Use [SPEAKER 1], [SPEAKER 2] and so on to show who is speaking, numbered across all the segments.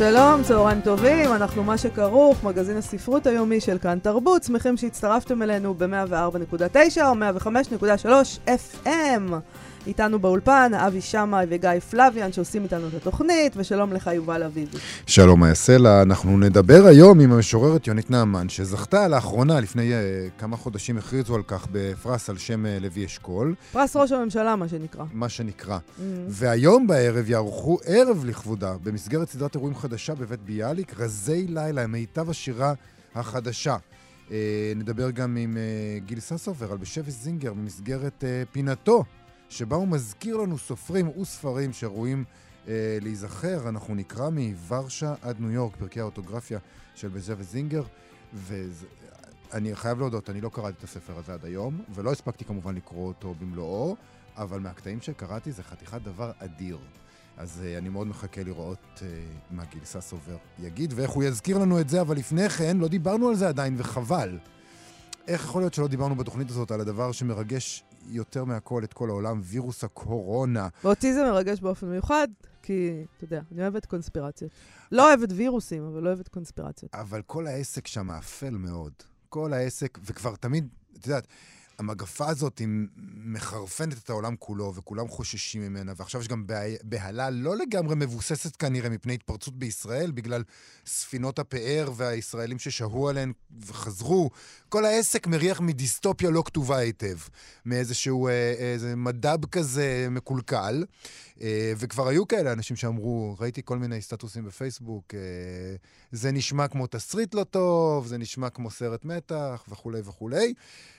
[SPEAKER 1] שלום, צהריים טובים, אנחנו מה שכרוך, מגזין הספרות היומי של כאן תרבות, שמחים שהצטרפתם אלינו ב-104.9 או 105.3 FM. איתנו באולפן אבי שמאי וגיא פלוויאן שעושים איתנו את התוכנית, ושלום לך יובל אביבי.
[SPEAKER 2] שלום איה סלע, אנחנו נדבר היום עם המשוררת יונית נעמן, שזכתה לאחרונה, לפני uh, כמה חודשים הכריזו על כך בפרס על שם uh, לוי אשכול.
[SPEAKER 1] פרס ראש הממשלה, מה שנקרא.
[SPEAKER 2] מה שנקרא. Mm-hmm. והיום בערב יערכו ערב לכבודה, במסגרת סדרת אירועים חדשה בבית ביאליק, רזי לילה, מיטב השירה החדשה. Uh, נדבר גם עם uh, גיל ססובר על בשבי זינגר במסגרת uh, פינתו שבה הוא מזכיר לנו סופרים וספרים שראויים אה, להיזכר. אנחנו נקרא מוורשה עד ניו יורק, פרקי האוטוגרפיה של בזה וזינגר, ואני חייב להודות, אני לא קראתי את הספר הזה עד היום, ולא הספקתי כמובן לקרוא אותו במלואו, אבל מהקטעים שקראתי זה חתיכת דבר אדיר. אז uh, אני מאוד מחכה לראות uh, מה גיל ססובר יגיד, ואיך הוא יזכיר לנו את זה, אבל לפני כן, לא דיברנו על זה עדיין, וחבל. איך יכול להיות שלא דיברנו בתוכנית הזאת על הדבר שמרגש יותר מהכל את כל העולם, וירוס הקורונה.
[SPEAKER 1] ואותי זה מרגש באופן מיוחד, כי, אתה יודע, אני אוהבת קונספירציות. לא אוהבת וירוסים, אבל לא אוהבת קונספירציות.
[SPEAKER 2] אבל כל העסק שם אפל מאוד. כל העסק, וכבר תמיד, את יודעת, המגפה הזאת היא מחרפנת את העולם כולו, וכולם חוששים ממנה, ועכשיו יש גם בהלה לא לגמרי מבוססת כנראה מפני התפרצות בישראל, בגלל ספינות הפאר והישראלים ששהו עליהן וחזרו. כל העסק מריח מדיסטופיה לא כתובה היטב, מאיזשהו אה, מדב כזה מקולקל. אה, וכבר היו כאלה אנשים שאמרו, ראיתי כל מיני סטטוסים בפייסבוק, אה, זה נשמע כמו תסריט לא טוב, זה נשמע כמו סרט מתח וכולי וכולי.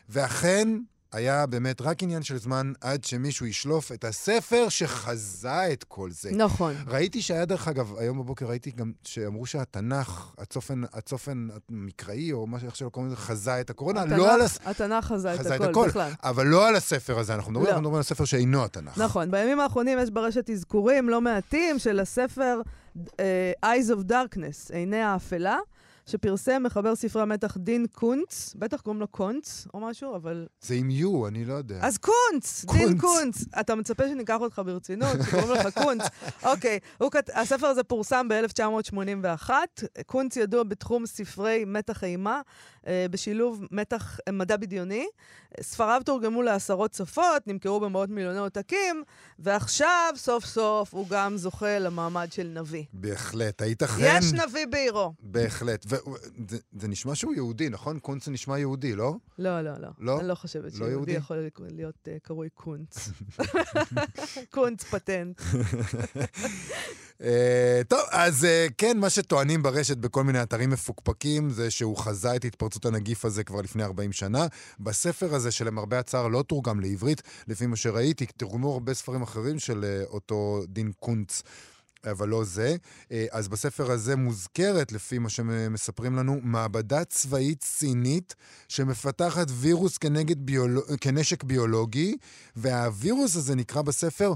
[SPEAKER 2] ואכן, היה באמת רק עניין של זמן עד שמישהו ישלוף את הספר שחזה את כל זה.
[SPEAKER 1] נכון.
[SPEAKER 2] ראיתי שהיה, דרך אגב, היום בבוקר ראיתי גם שאמרו שהתנ"ך, הצופן, הצופן המקראי, או מה שאיך שלא קוראים לזה, חזה את הקורונה.
[SPEAKER 1] התנ"ך,
[SPEAKER 2] לא על
[SPEAKER 1] הס... התנ"ך חזה,
[SPEAKER 2] חזה
[SPEAKER 1] את הכל, בכלל.
[SPEAKER 2] אבל לא על הספר הזה, אנחנו מדברים, לא. אנחנו מדברים על הספר שאינו התנ"ך.
[SPEAKER 1] נכון. בימים האחרונים יש ברשת אזכורים לא מעטים של הספר uh, Eyes of Darkness, עיני האפלה. שפרסם מחבר ספרי המתח דין קונץ, בטח קוראים לו קונץ או משהו, אבל...
[SPEAKER 2] זה עם יו, אני לא יודע.
[SPEAKER 1] אז קונץ, קונץ. דין קונץ. אתה מצפה שניקח אותך ברצינות, שקוראים לך קונץ. אוקיי, כת... הספר הזה פורסם ב-1981. קונץ ידוע בתחום ספרי מתח אימה, אה, בשילוב מתח אה, מדע בדיוני. ספריו תורגמו לעשרות שפות, נמכרו במאות מיליוני עותקים, ועכשיו, סוף סוף, הוא גם זוכה למעמד של נביא.
[SPEAKER 2] בהחלט, הייתכן...
[SPEAKER 1] יש נביא בעירו.
[SPEAKER 2] בהחלט. וזה זה נשמע שהוא יהודי, נכון? קונץ נשמע יהודי, לא?
[SPEAKER 1] לא, לא, לא.
[SPEAKER 2] לא?
[SPEAKER 1] אני לא חושבת לא שיהודי יכול להיות uh, קרוי קונץ. קונץ פטנט.
[SPEAKER 2] Uh, טוב, אז uh, כן, מה שטוענים ברשת בכל מיני אתרים מפוקפקים זה שהוא חזה את התפרצות הנגיף הזה כבר לפני 40 שנה. בספר הזה, שלמרבה הצער לא תורגם לעברית, לפי מה שראיתי, תורגמו הרבה ספרים אחרים של uh, אותו דין קונץ. אבל לא זה. אז בספר הזה מוזכרת, לפי מה שמספרים לנו, מעבדה צבאית סינית שמפתחת וירוס כנגד ביולוג... כנשק ביולוגי, והווירוס הזה נקרא בספר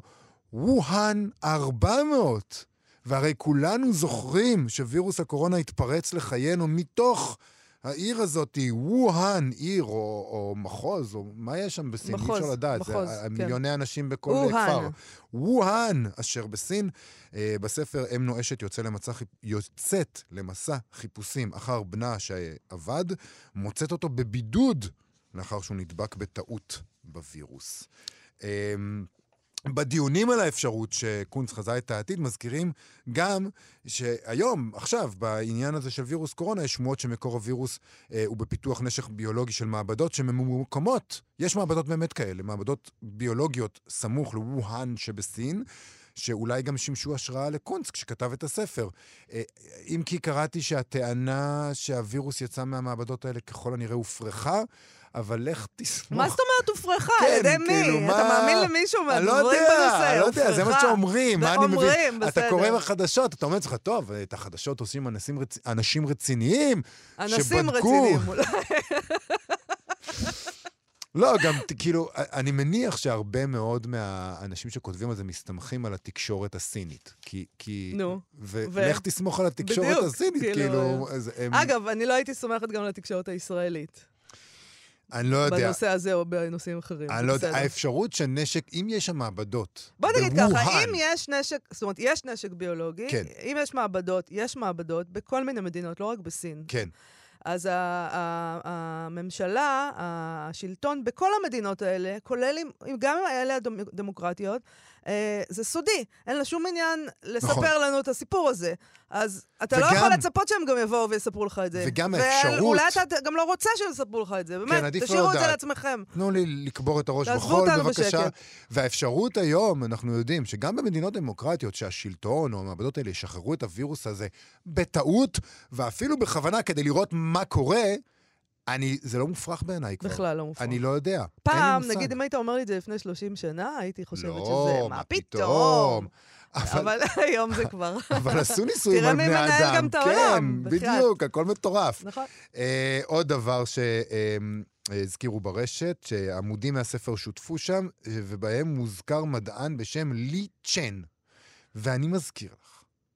[SPEAKER 2] ווהאן 400. והרי כולנו זוכרים שווירוס הקורונה התפרץ לחיינו מתוך העיר הזאת, ווהאן, עיר או, או מחוז, או מה יש שם בסין? מחוז, אי אפשר לדעת. מחוז, זה כן. מיליוני אנשים בכל וואן. כפר. ווהאן, אשר בסין. אה, בספר אם נואשת יוצא למסע, יוצאת למסע חיפושים אחר בנה שאבד, מוצאת אותו בבידוד לאחר שהוא נדבק בטעות בווירוס. אה, בדיונים על האפשרות שקונץ חזה את העתיד, מזכירים גם שהיום, עכשיו, בעניין הזה של וירוס קורונה, יש שמועות שמקור הווירוס אה, הוא בפיתוח נשק ביולוגי של מעבדות שממוקמות, יש מעבדות באמת כאלה, מעבדות ביולוגיות סמוך לווהאן שבסין. שאולי גם שימשו השראה לקונץ כשכתב את הספר. אה, אם כי קראתי שהטענה שהווירוס יצא מהמעבדות האלה ככל הנראה הופרכה, אבל לך תסמוך.
[SPEAKER 1] מה זאת אומרת הופרכה? כן, על ידי
[SPEAKER 2] כאילו,
[SPEAKER 1] מי? אתה מאמין למישהו מהדברים
[SPEAKER 2] בנושא? אני לא יודע, זה מה שאומרים.
[SPEAKER 1] זה אומרים,
[SPEAKER 2] בסדר. אתה קורא בחדשות, אתה אומר לעצמך, טוב, את החדשות עושים אנשים רציניים,
[SPEAKER 1] אנשים רציניים אולי.
[SPEAKER 2] לא, גם כאילו, אני מניח שהרבה מאוד מהאנשים שכותבים על זה מסתמכים על התקשורת הסינית. כי... כי
[SPEAKER 1] נו,
[SPEAKER 2] ולך תסמוך על התקשורת
[SPEAKER 1] בדיוק,
[SPEAKER 2] הסינית,
[SPEAKER 1] כאילו,
[SPEAKER 2] כאילו... הם,
[SPEAKER 1] אגב, אני לא הייתי סומכת גם על התקשורת הישראלית.
[SPEAKER 2] אני לא יודע.
[SPEAKER 1] בנושא הזה או בנושאים אחרים.
[SPEAKER 2] אני לא יודע. האפשרות שנשק, אם יש שם מעבדות,
[SPEAKER 1] בוא נגיד ככה, אם יש נשק, זאת אומרת, יש נשק ביולוגי,
[SPEAKER 2] כן.
[SPEAKER 1] אם יש מעבדות, יש מעבדות בכל מיני מדינות, לא רק בסין.
[SPEAKER 2] כן,
[SPEAKER 1] אז הממשלה, השלטון בכל המדינות האלה, כולל עם, גם עם האלה הדמוקרטיות, אה, זה סודי. אין לה שום עניין לספר
[SPEAKER 2] נכון.
[SPEAKER 1] לנו את הסיפור הזה. אז אתה לא
[SPEAKER 2] וגם-
[SPEAKER 1] יכול לצפות שהם גם יבואו ויספרו לך את זה.
[SPEAKER 2] וגם האפשרות-
[SPEAKER 1] ואולי אתה גם לא רוצה שהם יספרו לך את זה. באמת,
[SPEAKER 2] עדיף לא
[SPEAKER 1] תשאירו את זה. לעצמכם.
[SPEAKER 2] תנו לי לקבור את הראש בחול, בבקשה.
[SPEAKER 1] בשקט.
[SPEAKER 2] והאפשרות היום, אנחנו יודעים שגם במדינות דמוקרטיות, שהשלטון או המעבדות האלה ישחררו את הווירוס הזה בטעות, ואפילו בכוונה כדי לראות מה קורה, אני, זה לא מופרך בעיניי כבר.
[SPEAKER 1] בכלל לא מופרך.
[SPEAKER 2] אני לא יודע.
[SPEAKER 1] פעם. נגיד, אם היית אומר לי את זה לפני 30 שנה, הייתי חושבת
[SPEAKER 2] לא,
[SPEAKER 1] שזה, מה פתאום?
[SPEAKER 2] אבל,
[SPEAKER 1] אבל היום זה כבר...
[SPEAKER 2] אבל עשו ניסויים
[SPEAKER 1] תראה
[SPEAKER 2] על
[SPEAKER 1] מי
[SPEAKER 2] בני
[SPEAKER 1] מנהל
[SPEAKER 2] אדם.
[SPEAKER 1] גם את העולם,
[SPEAKER 2] כן. בדיוק, הכל מטורף.
[SPEAKER 1] נכון.
[SPEAKER 2] אה, עוד דבר שהזכירו ברשת, שעמודים מהספר שותפו שם, ובהם מוזכר מדען בשם לי צ'ן. ואני מזכיר לך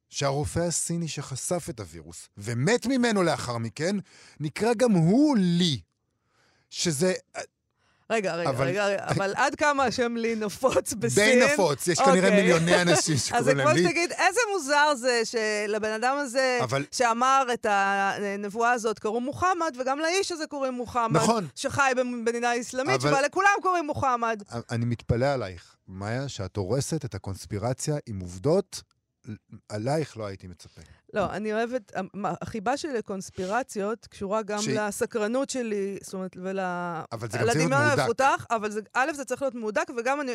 [SPEAKER 2] שהרופא הסיני שחשף את הווירוס ומת ממנו לאחר מכן, נקרא גם הוא לי. שזה
[SPEAKER 1] רגע, רגע,
[SPEAKER 2] אבל-
[SPEAKER 1] רגע, רגע, אבל עד כמה השם לי נפוץ בסין?
[SPEAKER 2] די נפוץ, יש כנראה
[SPEAKER 1] אוקיי.
[SPEAKER 2] מיליוני אנשים
[SPEAKER 1] אז זה
[SPEAKER 2] שקוראים
[SPEAKER 1] כמו
[SPEAKER 2] להם לי.
[SPEAKER 1] שתגיד, איזה מוזר זה שלבן אדם הזה,
[SPEAKER 2] אבל-
[SPEAKER 1] שאמר את הנבואה הזאת, קראו מוחמד, וגם לאיש הזה קוראים מוחמד.
[SPEAKER 2] נכון.
[SPEAKER 1] שחי במדינה אסלאמית,
[SPEAKER 2] אבל-
[SPEAKER 1] שבה לכולם קוראים מוחמד.
[SPEAKER 2] אני מתפלא עלייך, מאיה, שאת הורסת את הקונספירציה עם עובדות, עלייך לא הייתי מצפה.
[SPEAKER 1] לא, אני אוהבת, מה, החיבה שלי לקונספירציות קשורה גם
[SPEAKER 2] ש-
[SPEAKER 1] לסקרנות שלי, זאת אומרת, ול...
[SPEAKER 2] אבל זה גם צריך להיות מהודק.
[SPEAKER 1] המפותח, אבל זה, א', זה צריך להיות מהודק, וגם אני,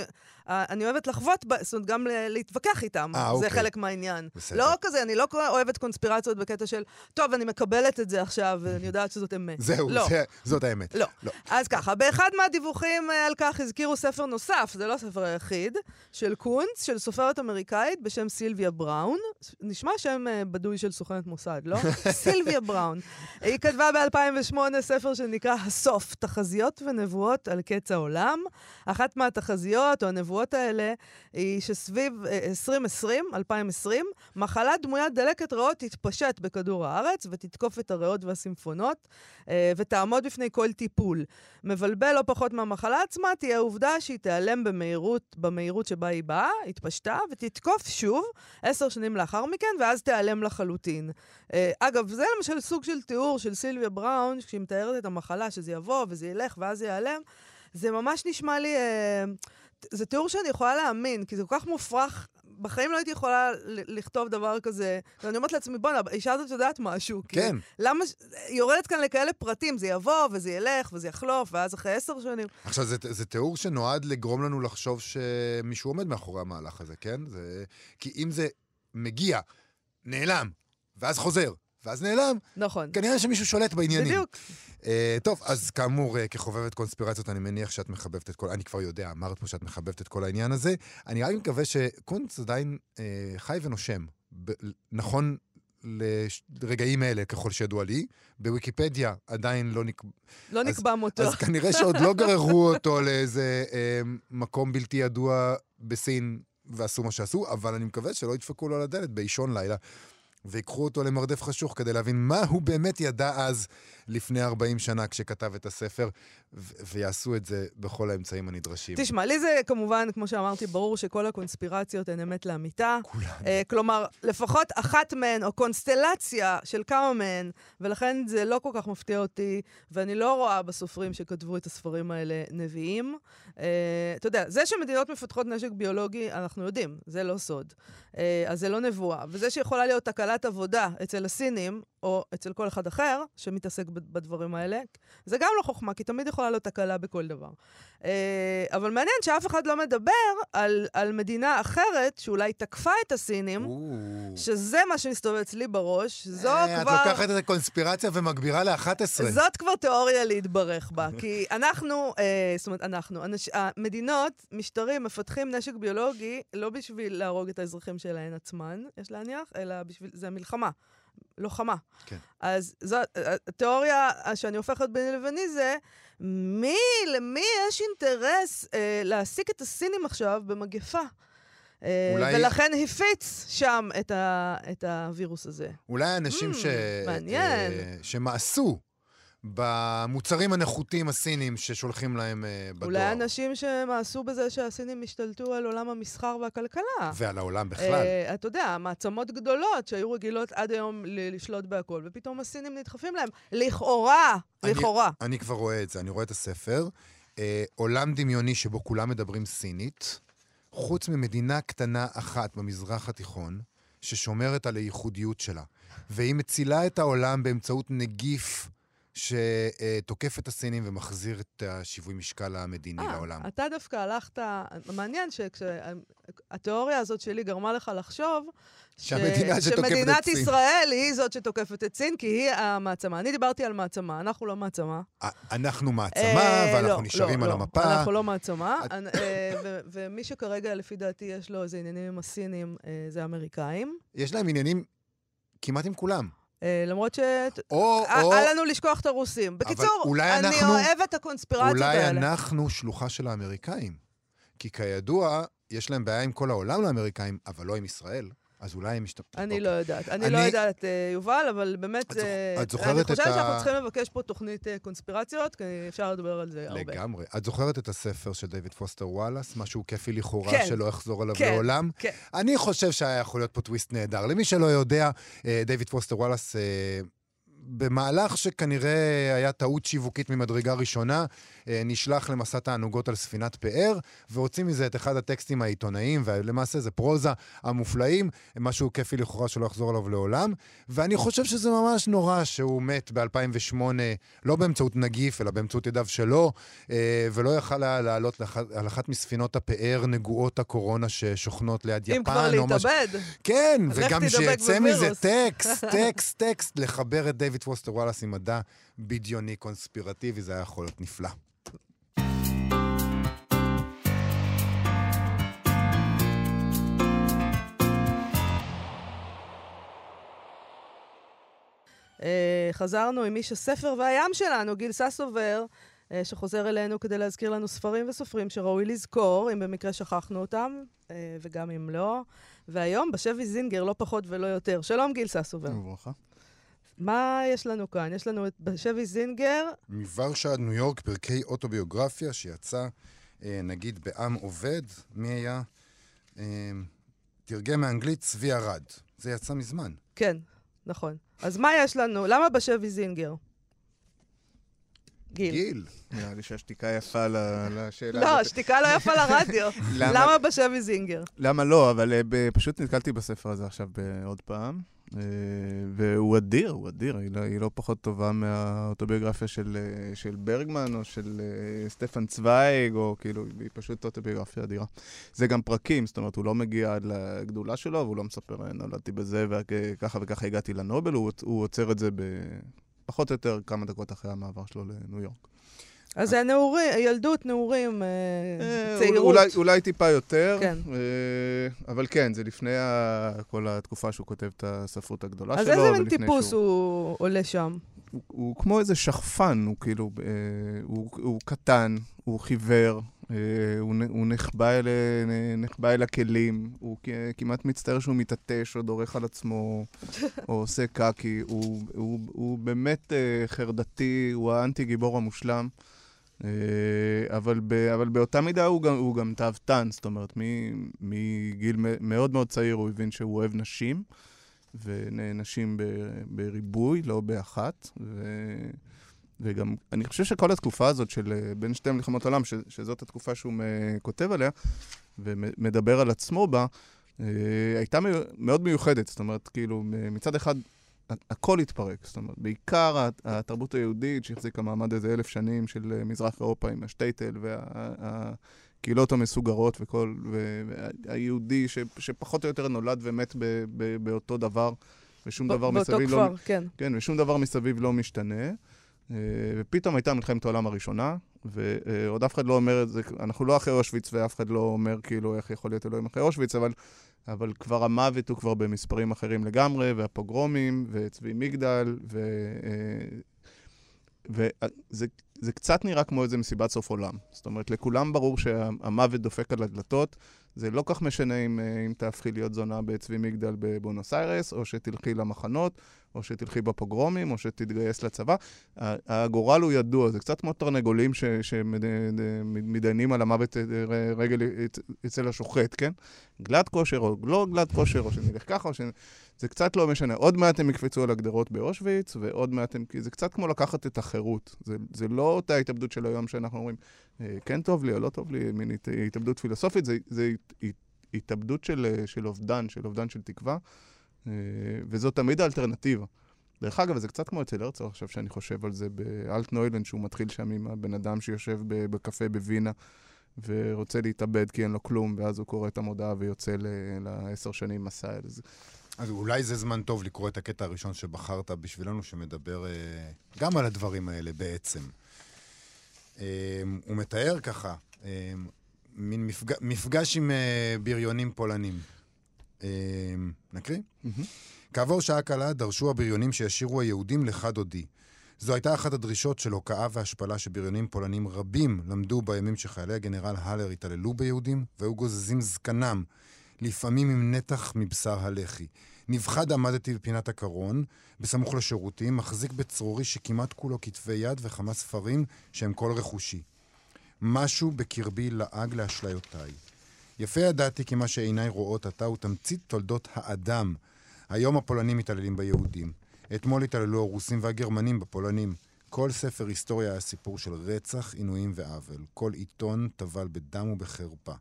[SPEAKER 1] אה, אני אוהבת לחוות, זאת אומרת, גם להתווכח איתם.
[SPEAKER 2] אה,
[SPEAKER 1] זה
[SPEAKER 2] אוקיי.
[SPEAKER 1] חלק מהעניין.
[SPEAKER 2] בסדר.
[SPEAKER 1] לא כזה, אני לא אוהבת קונספירציות בקטע של, טוב, אני מקבלת את זה עכשיו, ואני יודעת שזאת אמת.
[SPEAKER 2] זהו,
[SPEAKER 1] לא.
[SPEAKER 2] זה, זאת האמת.
[SPEAKER 1] לא.
[SPEAKER 2] לא.
[SPEAKER 1] אז ככה, באחד מהדיווחים אה, על כך הזכירו ספר נוסף, זה לא הספר היחיד, של קונץ, של סופרת אמריקאית בשם סילביה בראון. נשמע שם אה, בדוי של סוכנת מוסד, לא? סילביה בראון. היא כתבה ב-2008 ספר שנקרא הסוף, תחזיות ונבואות על קץ העולם. אחת מהתחזיות או הנבואות האלה היא שסביב אה, 2020, 2020, מחלה דמוית דלקת ריאות תתפשט בכדור הארץ ותתקוף את הריאות והסימפונות אה, ותעמוד בפני כל טיפול. מבלבל לא פחות מהמחלה עצמה תהיה העובדה שהיא תיעלם במהירות, במהירות שבה היא באה, התפשטה, ותתקוף שוב עשר שנים לאחר מכן, ואז תיעלם לחלוטין. אה, אגב, זה למשל סוג של תיאור של סילביה בראון, כשהיא מתארת את המחלה, שזה יבוא וזה ילך ואז זה ייעלם, זה ממש נשמע לי... אה, זה תיאור שאני יכולה להאמין, כי זה כל כך מופרך. בחיים לא הייתי יכולה לכתוב דבר כזה. ואני אומרת לעצמי, בואנה, האישה הזאת יודעת משהו.
[SPEAKER 2] כן.
[SPEAKER 1] למה... היא יורדת כאן לכאלה פרטים, זה יבוא וזה ילך וזה יחלוף, ואז אחרי עשר שנים...
[SPEAKER 2] עכשיו, זה, זה תיאור שנועד לגרום לנו לחשוב שמישהו עומד מאחורי המהלך הזה, כן? זה... כי אם זה מגיע, נעלם, ואז חוזר, ואז נעלם,
[SPEAKER 1] נכון.
[SPEAKER 2] כנראה שמישהו שולט בעניינים.
[SPEAKER 1] בדיוק.
[SPEAKER 2] Uh, טוב, אז כאמור, uh, כחובבת קונספירציות, אני מניח שאת מחבבת את כל... אני כבר יודע, אמרת פה שאת מחבבת את כל העניין הזה. אני רק מקווה שקונץ עדיין uh, חי ונושם. ב- נכון לרגעים אלה, ככל שידוע לי. בוויקיפדיה עדיין לא נקבע...
[SPEAKER 1] לא
[SPEAKER 2] אז-
[SPEAKER 1] נקבע מותו.
[SPEAKER 2] אז כנראה שעוד לא גררו אותו לאיזה אה, מקום בלתי ידוע בסין ועשו מה שעשו, אבל אני מקווה שלא ידפקו לו על הדלת באישון לילה. ויקחו אותו למרדף חשוך כדי להבין מה הוא באמת ידע אז, לפני 40 שנה, כשכתב את הספר, ויעשו את זה בכל האמצעים הנדרשים.
[SPEAKER 1] תשמע, לי זה כמובן, כמו שאמרתי, ברור שכל הקונספירציות הן אמת לאמיתה.
[SPEAKER 2] כולן.
[SPEAKER 1] אה, כלומר, לפחות אחת מהן, או קונסטלציה של כמה מהן, ולכן זה לא כל כך מפתיע אותי, ואני לא רואה בסופרים שכתבו את הספרים האלה נביאים. אה, אתה יודע, זה שמדינות מפתחות נשק ביולוגי, אנחנו יודעים, זה לא סוד. אה, אז זה לא נבואה. וזה שיכולה להיות תקלת עבודה אצל הסינים, או אצל כל אחד אחר שמתעסק בדברים האלה, זה גם לא חוכמה, כי תמיד יכולה להיות תקלה בכל דבר. אה, אבל מעניין שאף אחד לא מדבר על, על מדינה אחרת שאולי תקפה את הסינים. שזה מה שמסתובב אצלי בראש, זו
[SPEAKER 2] אה, את
[SPEAKER 1] כבר...
[SPEAKER 2] לוקחת את הקונספירציה ומגבירה ל-11.
[SPEAKER 1] זאת כבר תיאוריה להתברך בה, כי אנחנו, אה, זאת אומרת, אנחנו, אנש, המדינות, משטרים, מפתחים נשק ביולוגי לא בשביל להרוג את האזרחים שלהן עצמן, יש להניח, אלא בשביל, זה מלחמה, לוחמה.
[SPEAKER 2] כן.
[SPEAKER 1] אז זו, התיאוריה שאני הופכת ביני לביני זה מי, למי יש אינטרס אה, להעסיק את הסינים עכשיו במגפה? אה,
[SPEAKER 2] אולי-
[SPEAKER 1] ולכן הפיץ שם את, ה, את הווירוס הזה.
[SPEAKER 2] אולי אנשים
[SPEAKER 1] Mm,
[SPEAKER 2] ש...
[SPEAKER 1] מעניין.
[SPEAKER 2] אה, שמאסו במוצרים הנחותים הסינים ששולחים להם אה, בדואר.
[SPEAKER 1] אולי אנשים שמאסו בזה שהסינים השתלטו על עולם המסחר והכלכלה.
[SPEAKER 2] ועל העולם בכלל.
[SPEAKER 1] אה, אתה יודע, מעצמות גדולות שהיו רגילות עד היום לשלוט בהכל, ופתאום הסינים נדחפים להם. לכאורה,
[SPEAKER 2] אני-
[SPEAKER 1] לכאורה.
[SPEAKER 2] אני כבר רואה את זה, אני רואה את הספר. אה, עולם דמיוני שבו כולם מדברים סינית, חוץ ממדינה קטנה אחת במזרח התיכון, ששומרת על הייחודיות שלה. והיא מצילה את העולם באמצעות נגיף שתוקף את הסינים ומחזיר את השיווי משקל המדיני
[SPEAKER 1] אה,
[SPEAKER 2] לעולם.
[SPEAKER 1] אתה דווקא הלכת... מעניין שהתיאוריה הזאת שלי גרמה לך לחשוב... ש-
[SPEAKER 2] שהמדינה את
[SPEAKER 1] שמדינת. ישראל היא זאת שתוקפת את סין, כי היא המעצמה. אני דיברתי על מעצמה, אנחנו לא מעצמה.
[SPEAKER 2] אנחנו מעצמה,
[SPEAKER 1] אה,
[SPEAKER 2] ואנחנו
[SPEAKER 1] לא,
[SPEAKER 2] נשארים
[SPEAKER 1] לא,
[SPEAKER 2] על
[SPEAKER 1] לא,
[SPEAKER 2] המפה.
[SPEAKER 1] אנחנו לא מעצמה. אה, ומי שכרגע, לפי דעתי, יש לו איזה עניינים עם הסינים, אה, זה האמריקאים.
[SPEAKER 2] יש להם עניינים כמעט עם כולם.
[SPEAKER 1] אה, למרות ש...
[SPEAKER 2] או,
[SPEAKER 1] אה,
[SPEAKER 2] או,
[SPEAKER 1] אל לנו לשכוח את הרוסים. בקיצור,
[SPEAKER 2] אולי
[SPEAKER 1] אני
[SPEAKER 2] אנחנו-
[SPEAKER 1] אוהבת את הקונספירציות
[SPEAKER 2] אולי
[SPEAKER 1] האלה.
[SPEAKER 2] אנחנו שלוחה של האמריקאים. כי כידוע, יש להם בעיה עם כל העולם לאמריקאים, אבל לא עם ישראל. אז אולי הם משתפ...
[SPEAKER 1] אני
[SPEAKER 2] אוקיי.
[SPEAKER 1] לא יודעת. אני לא יודעת, אה, יובל, אבל באמת...
[SPEAKER 2] את
[SPEAKER 1] אה,
[SPEAKER 2] את זוכרת
[SPEAKER 1] אני חושבת
[SPEAKER 2] ה-
[SPEAKER 1] שאנחנו צריכים לבקש פה תוכנית אה, קונספירציות, כי אפשר לדבר על זה הרבה.
[SPEAKER 2] לגמרי. את זוכרת את הספר של דיוויד פוסטר וואלאס? משהו כיפי לכאורה
[SPEAKER 1] כן.
[SPEAKER 2] שלא יחזור עליו
[SPEAKER 1] כן,
[SPEAKER 2] לעולם?
[SPEAKER 1] כן.
[SPEAKER 2] אני חושב שהיה יכול להיות פה טוויסט נהדר. למי שלא יודע, דיוויד פוסטר וואלאס, במהלך שכנראה היה טעות שיווקית ממדרגה ראשונה, אה, נשלח למסע תענוגות על ספינת פאר, והוציא מזה את אחד הטקסטים העיתונאיים, ולמעשה זה פרוזה המופלאים, משהו כיפי לכאורה שלא יחזור עליו לעולם. ואני חושב שזה ממש נורא שהוא מת ב-2008, לא באמצעות נגיף, אלא באמצעות ידיו שלו, אה, ולא יכל היה לעלות על אחת מספינות הפאר נגועות הקורונה ששוכנות ליד יפן.
[SPEAKER 1] אם כבר להתאבד.
[SPEAKER 2] כן,
[SPEAKER 1] אז לך
[SPEAKER 2] וגם שיצא מזה. טקסט, טקסט, טקסט, לחבר את דיוויד פוסטר וואלאס עם מדע בדיוני קונספירטיבי, זה היה יכול להיות נפלא.
[SPEAKER 1] אה, חזרנו עם איש הספר והים שלנו, גיל ססובר, אה, שחוזר אלינו כדי להזכיר לנו ספרים וסופרים שראוי לזכור, אם במקרה שכחנו אותם, אה, וגם אם לא. והיום בשבי זינגר, לא פחות ולא יותר. שלום, גיל ססובר.
[SPEAKER 3] וברכה.
[SPEAKER 1] מה יש לנו כאן? יש לנו את בשבי זינגר,
[SPEAKER 2] מוורשה עד ניו יורק, פרקי אוטוביוגרפיה שיצא, אה, נגיד, בעם עובד, מי היה? אה, תרגם מאנגלית צבי ארד. זה יצא מזמן.
[SPEAKER 1] כן, נכון. אז מה יש לנו? למה בשבי זינגר? גיל.
[SPEAKER 2] גיל.
[SPEAKER 3] נראה לי שהשתיקה יפה ל- לשאלה
[SPEAKER 1] לא,
[SPEAKER 3] הזאת.
[SPEAKER 1] שתיקה לא יפה לרדיו.
[SPEAKER 3] למה-
[SPEAKER 1] למה בשבי זינגר?
[SPEAKER 3] למה לא? אבל אה, פשוט נתקלתי בספר הזה עכשיו עוד פעם, אה, והוא אדיר, הוא אדיר. היא לא- היא לא פחות טובה מהאוטוביוגרפיה של אה, של ברגמן או של אה, סטפן צוויג, או כאילו, היא פשוט אוטוביוגרפיה אדירה. זה גם פרקים, זאת אומרת, הוא לא מגיע עד לגדולה שלו, והוא לא מספר, "אה, נולדתי בזה, וככה וככה הגעתי לנובל, הוא הוא עוצר את זה. פחות או יותר כמה דקות אחרי המעבר שלו לניו יורק.
[SPEAKER 1] אז זה נעורים, ילדות, נעורים, אה,
[SPEAKER 3] אה,
[SPEAKER 1] צעירות.
[SPEAKER 3] אולי, אולי טיפה יותר,
[SPEAKER 1] כן.
[SPEAKER 3] אה, אבל כן, זה לפני כל התקופה שהוא כותב את הספרות הגדולה
[SPEAKER 1] אז
[SPEAKER 3] שלו.
[SPEAKER 1] איזה מין טיפוס
[SPEAKER 3] שהוא...
[SPEAKER 1] הוא עולה שם?
[SPEAKER 3] הוא, הוא כמו איזה שכפן, הוא כאילו, אה, הוא, הוא קטן, הוא חיוור, אה, הוא, נחבא, אל, נחבא אל הכלים, הוא כמעט מצטער שהוא מתעטש או דורך על עצמו, או עושה קקי, הוא, הוא, הוא באמת אה, חרדתי, הוא האנטי גיבור המושלם. אה, אבל, ב, אבל באותה מידה הוא גם, הוא גם תאוותן, זאת אומרת, מגיל מאוד מאוד צעיר הוא הבין שהוא אוהב נשים, ונשים בריבוי, לא באחת. ו, וגם, אני חושב שכל התקופה הזאת של אה, בין שתי מלחמות עולם, ש, שזאת התקופה שהוא כותב עליה, ומדבר על עצמו בה, אה, הייתה מאוד מיוחדת. זאת אומרת, כאילו, מצד אחד, הכל התפרק. זאת אומרת, בעיקר הת- התרבות היהודית שהחזיקה מעמד איזה אלף שנים של אה, מזרח אירופה עם השטייטל והקהילות המסוגרות וכל, והיהודי ש, שפחות או יותר נולד ומת ב, ב, באותו דבר, ושום דבר
[SPEAKER 1] באותו
[SPEAKER 3] מסביב לא...
[SPEAKER 1] כפר, כן.
[SPEAKER 3] כן, ושום דבר מסביב לא משתנה. אה, ופתאום הייתה מלחמת העולם הראשונה, ועוד אף אחד לא אומר את זה, אנחנו לא אחרי אושוויץ ואף אחד לא אומר כאילו איך יכול להיות אלוהים אחרי אושוויץ, אבל, אבל כבר המוות הוא כבר במספרים אחרים לגמרי, והפוגרומים, וצבי מגדל, ו... אה, וזה זה קצת נראה כמו איזה מסיבת סוף עולם. זאת אומרת, לכולם ברור שהמוות דופק על הדלתות. זה לא כך משנה אם, אה, אם תהפכי להיות זונה בצבי מגדל בבונוס איירס, או שתלכי למחנות, או שתלכי בפוגרומים, או שתתגייס לצבא. הגורל הוא ידוע, זה קצת כמו תרנגולים שמתדיינים על המוות אה, רגל אצל השוחט, כן? גלת כושר או לא גלת כושר, או שנלך ככה, או ש... זה קצת לא משנה. עוד מעט הם יקפצו על הגדרות באושוויץ, ועוד מעט הם... זה קצת כמו לקחת את החירות. זה, זה לא אותה התאבדות של היום שאנחנו אומרים, אה, כן טוב לי או לא טוב לי, מין התאבדות פילוסופית, זה, זה התאבדות של, של אובדן, של אובדן של תקווה, אה, וזו תמיד האלטרנטיבה. דרך אגב, זה קצת כמו אצל הרצוג עכשיו, שאני חושב על זה באלט נוילנד, שהוא מתחיל שם עם הבן אדם שיושב בקפה בווינה. ורוצה להתאבד כי אין לו כלום, ואז הוא קורא את המודעה ויוצא לעשר שנים מסע. אז
[SPEAKER 2] אז אולי זה זמן טוב לקרוא את הקטע הראשון שבחרת בשבילנו, שמדבר אה, גם על הדברים האלה בעצם. אה, הוא מתאר ככה, אה, מין מפג... מפגש עם אה, בריונים פולנים. אה, נקריא? כעבור שעה קלה דרשו הבריונים שישירו היהודים לך דודי. זו הייתה אחת הדרישות של הוקעה והשפלה שבריונים פולנים רבים למדו בימים שחיילי הגנרל הלר התעללו ביהודים והיו גוזזים זקנם לפעמים עם נתח מבשר הלחי. נבחד עמדתי בפינת הקרון, בסמוך לשירותים, מחזיק בצרורי שכמעט כולו כתבי יד וכמה ספרים שהם כל רכושי. משהו בקרבי לעג לאשליותיי. יפה ידעתי כי מה שעיניי רואות עתה הוא תמצית תולדות האדם. היום הפולנים מתעללים ביהודים. אתמול התעללו הרוסים והגרמנים בפולנים. כל ספר היסטוריה היה סיפור של רצח, עינויים ועוול. כל עיתון טבל בדם ובחרפה.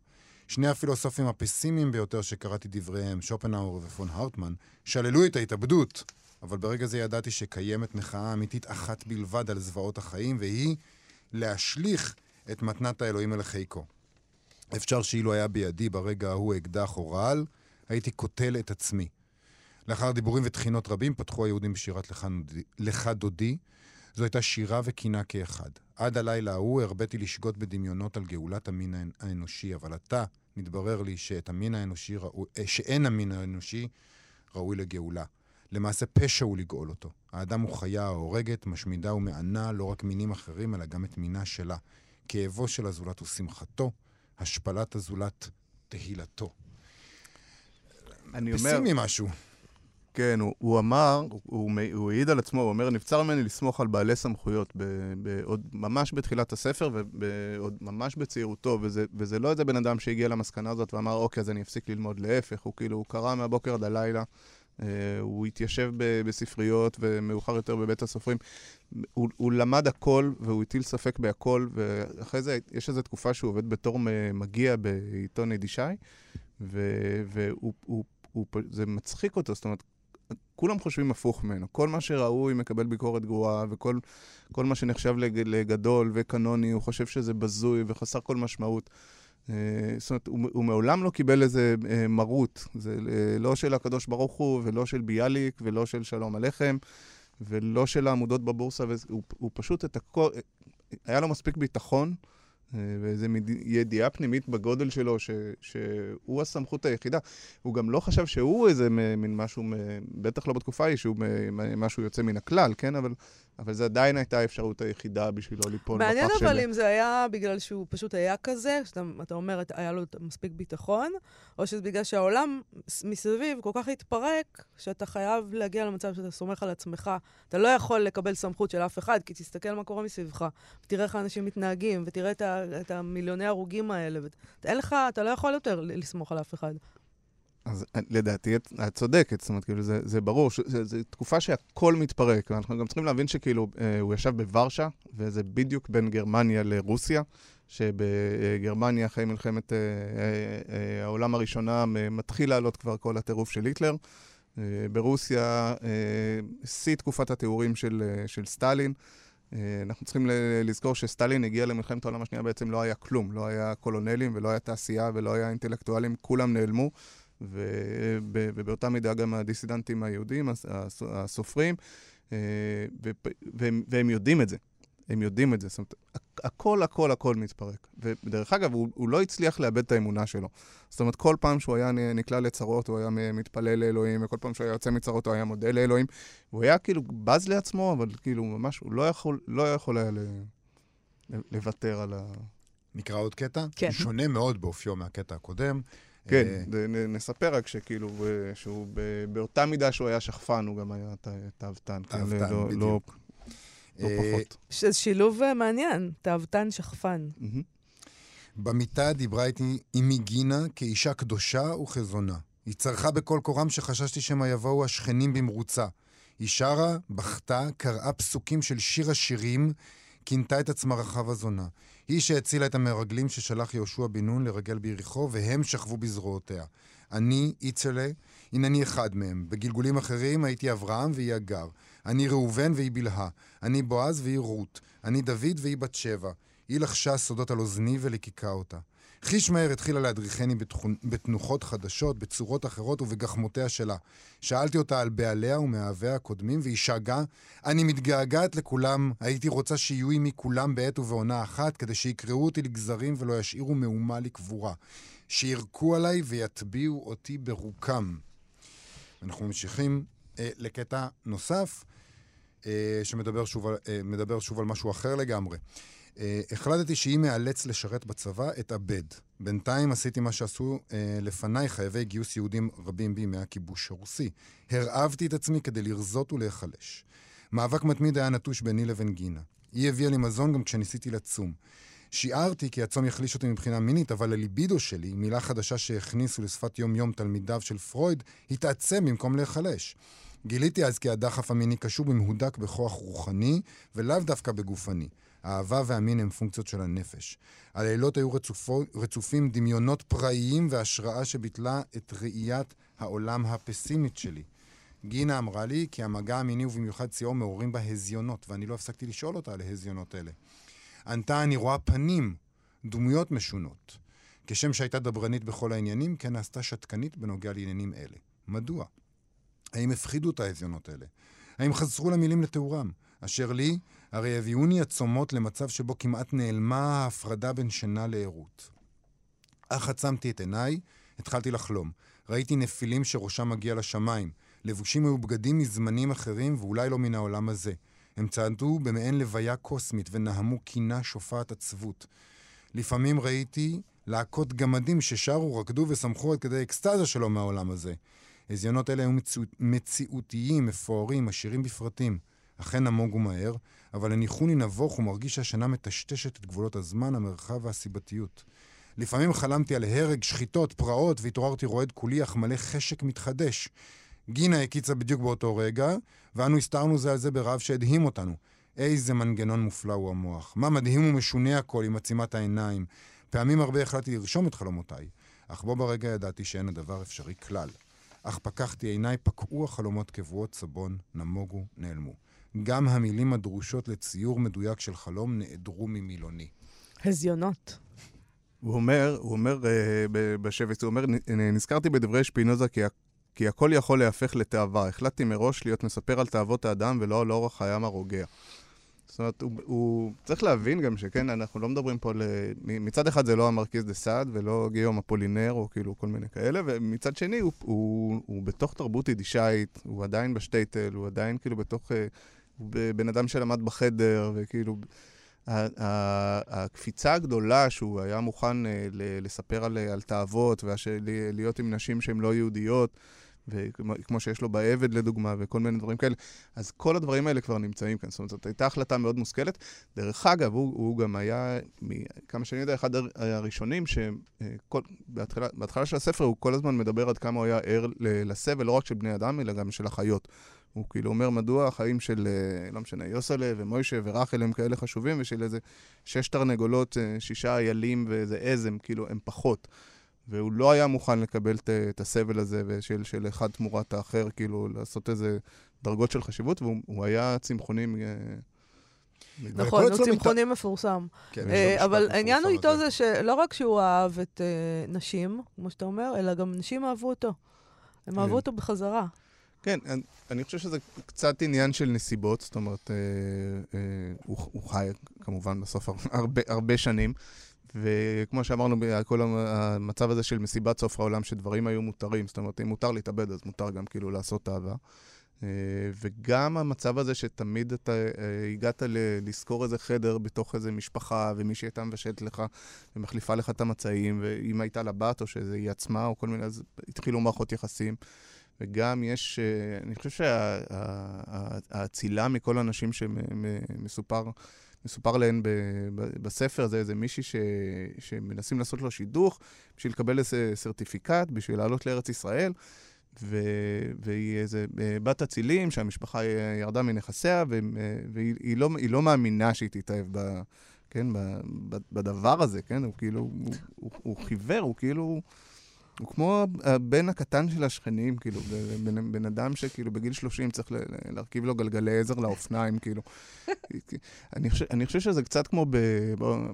[SPEAKER 2] שני הפילוסופים הפסימיים ביותר שקראתי דבריהם, שופנהאור ופון הרטמן, שללו את ההתאבדות. אבל ברגע זה ידעתי שקיימת מחאה אמיתית אחת בלבד על זוועות החיים, והיא להשליך את מתנת האלוהים אל החיקו. אפשר שאילו היה בידי ברגע ההוא אקדח או רעל, הייתי קוטל את עצמי. לאחר דיבורים ותחינות רבים פתחו היהודים בשירת לך דודי. זו הייתה שירה וקינה כאחד. עד הלילה ההוא הרביתי לשגות בדמיונות על גאולת המין האנושי, אבל עתה מתברר לי שאת המין האנושי ראוי, אה, שאין המין האנושי ראוי לגאולה. למעשה פשע הוא לגאול אותו. האדם הוא חיה ההורגת, משמידה ומענה לא רק מינים אחרים, אלא גם את מינה שלה. כאבו של הזולת הוא שמחתו, השפלת הזולת תהילתו. אני אומר... פסימי משהו.
[SPEAKER 3] כן, הוא, הוא אמר, הוא, הוא העיד על עצמו, הוא אומר, נבצר ממני לסמוך על בעלי סמכויות, ב, ב, עוד ממש בתחילת הספר ועוד ממש בצעירותו, וזה, וזה לא איזה בן אדם שהגיע למסקנה הזאת ואמר, אוקיי, אז אני אפסיק ללמוד. להפך, הוא כאילו, הוא קרא מהבוקר עד הלילה, הוא התיישב בספריות ומאוחר יותר בבית הסופרים. הוא, הוא למד הכל והוא הטיל ספק בהכל, ואחרי זה יש איזו תקופה שהוא עובד בתור מגיע בעיתון ידישי, וזה מצחיק אותו, זאת אומרת, כולם חושבים הפוך ממנו. כל מה שראוי מקבל ביקורת גרועה, וכל מה שנחשב לג, לגדול וקנוני, הוא חושב שזה בזוי וחסר כל משמעות. Uh, זאת אומרת, הוא, הוא מעולם לא קיבל איזה uh, מרות. זה uh, לא של הקדוש ברוך הוא, ולא של ביאליק, ולא של שלום עליכם, ולא של העמודות בבורסה, והוא פשוט את הכל... היה לו מספיק ביטחון. אה, ואיזו ידיעה פנימית בגודל שלו, ש, שהוא הסמכות היחידה. הוא גם לא חשב שהוא איזה מין משהו, בטח לא בתקופה ההיא, שהוא משהו יוצא מן הכלל, כן? אבל אבל זו עדיין הייתה האפשרות היחידה בשבילו ליפול בפח
[SPEAKER 1] של... מעניין אבל אם זה היה בגלל שהוא פשוט היה כזה, שאתה אומר, היה לו מספיק ביטחון, או שזה בגלל שהעולם מסביב כל כך התפרק, שאתה חייב להגיע למצב שאתה סומך על עצמך. אתה לא יכול לקבל סמכות של אף אחד, כי תסתכל מה קורה מסביבך, ותראה איך אנשים מתנהגים, ותראה את, ה, את המיליוני הרוגים האלה. ואין לך, אתה לא יכול יותר לסמוך על אף אחד.
[SPEAKER 3] אז אה, לדעתי את, את צודקת, זאת אומרת, כאילו, זה, זה ברור, זו תקופה שהכל מתפרק, ואנחנו גם צריכים להבין שכאילו, אה, הוא ישב בוורשה, וזה בדיוק בין גרמניה לרוסיה, שבגרמניה, אחרי מלחמת אה, אה, אה, העולם הראשונה, מתחיל לעלות כבר כל הטירוף של היטלר. אה, ברוסיה, אה, שיא תקופת התיאורים של, אה, של סטלין. אה, אנחנו צריכים לזכור שסטלין הגיע למלחמת העולם השנייה, בעצם לא היה כלום, לא היה קולונלים ולא היה תעשייה ולא היה אינטלקטואלים, כולם נעלמו. ובאותה מידה גם הדיסידנטים היהודים, הסופרים, אה, והם, והם יודעים את זה. הם יודעים את זה. זאת אומרת, הכל, הכל, הכל מתפרק. ודרך אגב, הוא, הוא לא הצליח לאבד את האמונה שלו. זאת אומרת, כל פעם שהוא היה נקלע לצרות, הוא היה מתפלל לאלוהים, וכל פעם שהוא היה יוצא מצרות, הוא היה מודה לאלוהים. הוא היה כאילו בז לעצמו, אבל כאילו ממש, הוא לא יכול, לא יכול היה. לוותר על ה...
[SPEAKER 2] נקרא עוד קטע?
[SPEAKER 1] כן.
[SPEAKER 2] הוא שונה מאוד באופיו מהקטע הקודם.
[SPEAKER 3] כן,
[SPEAKER 2] אה,
[SPEAKER 3] נספר רק שכאילו, אה, שהוא באותה מידה שהוא היה שחפן, הוא גם היה תאוותן. כן,
[SPEAKER 2] תאוותן,
[SPEAKER 3] לא- לא-
[SPEAKER 2] בדיוק.
[SPEAKER 3] לא
[SPEAKER 2] אה,
[SPEAKER 3] פחות.
[SPEAKER 1] שזה שילוב מעניין, תאוותן שכפן.
[SPEAKER 2] במיטה דיברה איתי אמי גינה כאישה קדושה וכזונה. היא צרחה בקול קורם שחששתי שמא יבואו השכנים במרוצה. היא שרה, בכתה, קראה פסוקים של שיר השירים, כינתה את עצמה רחב הזונה. היא שהצילה את המרגלים ששלח יהושע בן נון לרגל ביריחו, והם שכבו בזרועותיה. אני, איצלה, הנני אחד מהם. בגלגולים אחרים הייתי אברהם והיא הגר. אני ראובן והיא בלהה. אני בועז והיא רות. אני דוד והיא בת שבע. היא לחשה סודות על אוזני וליקקה אותה. חיש מהר התחילה להדריכני בתנוחות חדשות, בצורות אחרות ובגחמותיה שלה. שאלתי אותה על בעליה ומאהביה הקודמים, והיא שאגה, אני מתגעגעת לכולם, הייתי רוצה שיהיו עמי כולם בעת ובעונה אחת, כדי שיקרעו אותי לגזרים ולא ישאירו מהומה לקבורה. שירקו עליי ויטביעו אותי ברוקם. אנחנו ממשיכים אה, לקטע נוסף, אה, שמדבר שוב, על, אה, שוב על משהו אחר לגמרי. אה, החלטתי שאם אאלץ לשרת בצבא, אתאבד. בינתיים עשיתי מה שעשו אה, לפניי חייבי גיוס יהודים רבים בימי הכיבוש הרוסי. הרעבתי את עצמי כדי לרזות ולהיחלש. מאבק מתמיד היה נטוש ביני לבין גינה. היא הביאה לי מזון גם כשניסיתי לצום. שיערתי כי הצום יחליש אותי מבחינה מינית, אבל הליבידו שלי, מילה חדשה שהכניסו לשפת יום-יום תלמידיו של פרויד, התעצם במקום להיחלש. גיליתי אז כי הדחף המיני קשור במהודק בכוח רוחני, ולאו דווקא בגופני. האהבה והמין הם פונקציות של הנפש. הלילות היו רצופו, רצופים דמיונות פראיים והשראה שביטלה את ראיית העולם הפסימית שלי. גינה אמרה לי כי המגע המיני ובמיוחד שיאו מעוררים בה הזיונות, ואני לא הפסקתי לשאול אותה על ההזיונות האלה. ענתה, אני רואה פנים, דמויות משונות. כשם שהייתה דברנית בכל העניינים, כן נעשתה שתקנית בנוגע לעניינים אלה. מדוע? האם הפחידו את ההזיונות האלה? האם חסרו לה מילים לתיאורם? אשר לי, הרי הביאוני הצומות למצב שבו כמעט נעלמה ההפרדה בין שינה לערות. אך עצמתי את עיניי, התחלתי לחלום. ראיתי נפילים שראשם מגיע לשמיים. לבושים היו בגדים מזמנים אחרים ואולי לא מן העולם הזה. הם צעדו במעין לוויה קוסמית ונהמו קינה שופעת עצבות. לפעמים ראיתי להקות גמדים ששרו, רקדו ושמחו עד כדי אקסטזה שלו מהעולם הזה. הזיונות אלה היו מציאות, מציאותיים, מפוארים, עשירים בפרטים. אכן נמוגו מהר, אבל הניחוני נבוך ומרגיש שהשינה מטשטשת את גבולות הזמן, המרחב והסיבתיות. לפעמים חלמתי על הרג, שחיטות, פרעות, והתעוררתי רועד כולי, אך מלא חשק מתחדש. גינה הקיצה בדיוק באותו רגע, ואנו הסתרנו זה על זה ברעב שהדהים אותנו. איזה מנגנון מופלא הוא המוח. מה מדהים ומשונה הכל עם עצימת העיניים. פעמים הרבה החלטתי לרשום את חלומותיי, אך בו ברגע ידעתי שאין הדבר אפשרי כלל. אך פקחתי עיניי, פקעו החלומות כבואות סבון, נמוגו, נעלמו. גם המילים הדרושות לציור מדויק של חלום נעדרו ממילוני.
[SPEAKER 1] הזיונות.
[SPEAKER 3] הוא אומר, הוא אומר uh, בשבץ, הוא אומר, "נ- נזכרתי בדברי שפינוזה כי, כי הכל יכול להפך לתאווה. החלטתי מראש להיות מספר על תאוות האדם ולא על אורח חיים הרוגע. זאת אומרת, הוא, הוא צריך להבין גם שכן, אנחנו לא מדברים פה ל... מצד אחד זה לא המרקיז דה סעד ולא גיום אפולינר או כאילו כל מיני כאלה, ומצד שני הוא, הוא, הוא בתוך תרבות יידישאית, הוא עדיין בשטייטל, הוא עדיין כאילו בתוך... אה, הוא בן אדם שלמד בחדר, וכאילו... הקפיצה הגדולה שהוא היה מוכן אה, לספר על, על תאוות ולהיות עם נשים שהן לא יהודיות, וכמו כמו שיש לו בעבד לדוגמה, וכל מיני דברים כאלה, אז כל הדברים האלה כבר נמצאים כאן. זאת אומרת, זאת הייתה החלטה מאוד מושכלת. דרך אגב, הוא, הוא גם היה, כמה שאני יודע, אחד הר- הראשונים שבהתחלה של הספר הוא כל הזמן מדבר עד כמה הוא היה ער לסבל, לא רק של בני אדם, אלא גם של החיות. הוא כאילו אומר מדוע החיים של, אה, לא משנה, יוסלה ומוישה ורחל הם כאלה חשובים, ושל איזה שש תרנגולות, אה, שישה איילים ואיזה עז הם כאילו, הם פחות. והוא לא היה מוכן לקבל את, את הסבל הזה ושל של אחד תמורת האחר, כאילו לעשות איזה דרגות של חשיבות, והוא הוא היה צמחוני. אה,
[SPEAKER 1] נכון, הוא צמחוני מפורסם.
[SPEAKER 2] כן,
[SPEAKER 1] אה, אבל העניין הוא איתו. זה שלא רק שהוא אהב את אה, נשים, כמו שאתה אומר, אלא גם נשים אהבו אותו. הם
[SPEAKER 3] כן.
[SPEAKER 1] אהבו אותו בחזרה.
[SPEAKER 3] כן, אני, אני חושב שזה קצת עניין של נסיבות, זאת אומרת, אה, אה, הוא, הוא חי כמובן בסוף הר- הרבה, הרבה שנים, וכמו שאמרנו, כל המ- המצב הזה של מסיבת סוף העולם, שדברים היו מותרים, זאת אומרת, אם מותר להתאבד, אז מותר גם כאילו לעשות אהבה. אה, וגם המצב הזה שתמיד אתה אה, הגעת ל- לשכור איזה חדר בתוך איזה משפחה, ומישהי הייתה מבשלת לך ומחליפה לך את המצעים, ואם הייתה לה בת או שזה היא עצמה או כל מיני, אז התחילו מערכות יחסים. וגם יש, אה, אני חושב שהאצילה מכל האנשים שמסופר מסופר להן בספר, זה איזה מישהי ש, שמנסים לעשות לו שידוך בשביל לקבל איזה סרטיפיקט, בשביל לעלות לארץ ישראל. ו... והיא איזה אה, בת אצילים שהמשפחה ירדה מנכסיה, ו... והיא לא, לא מאמינה שהיא תתאהב ב... כן, ב... בדבר הזה, כן? הוא כאילו, הוא, הוא, הוא חיוור, הוא כאילו... הוא כמו הבן הקטן של השכנים, כאילו, בן, בן אדם שכאילו בגיל 30 צריך להרכיב לו גלגלי עזר לאופניים, כאילו. אני, חושב, אני חושב שזה קצת כמו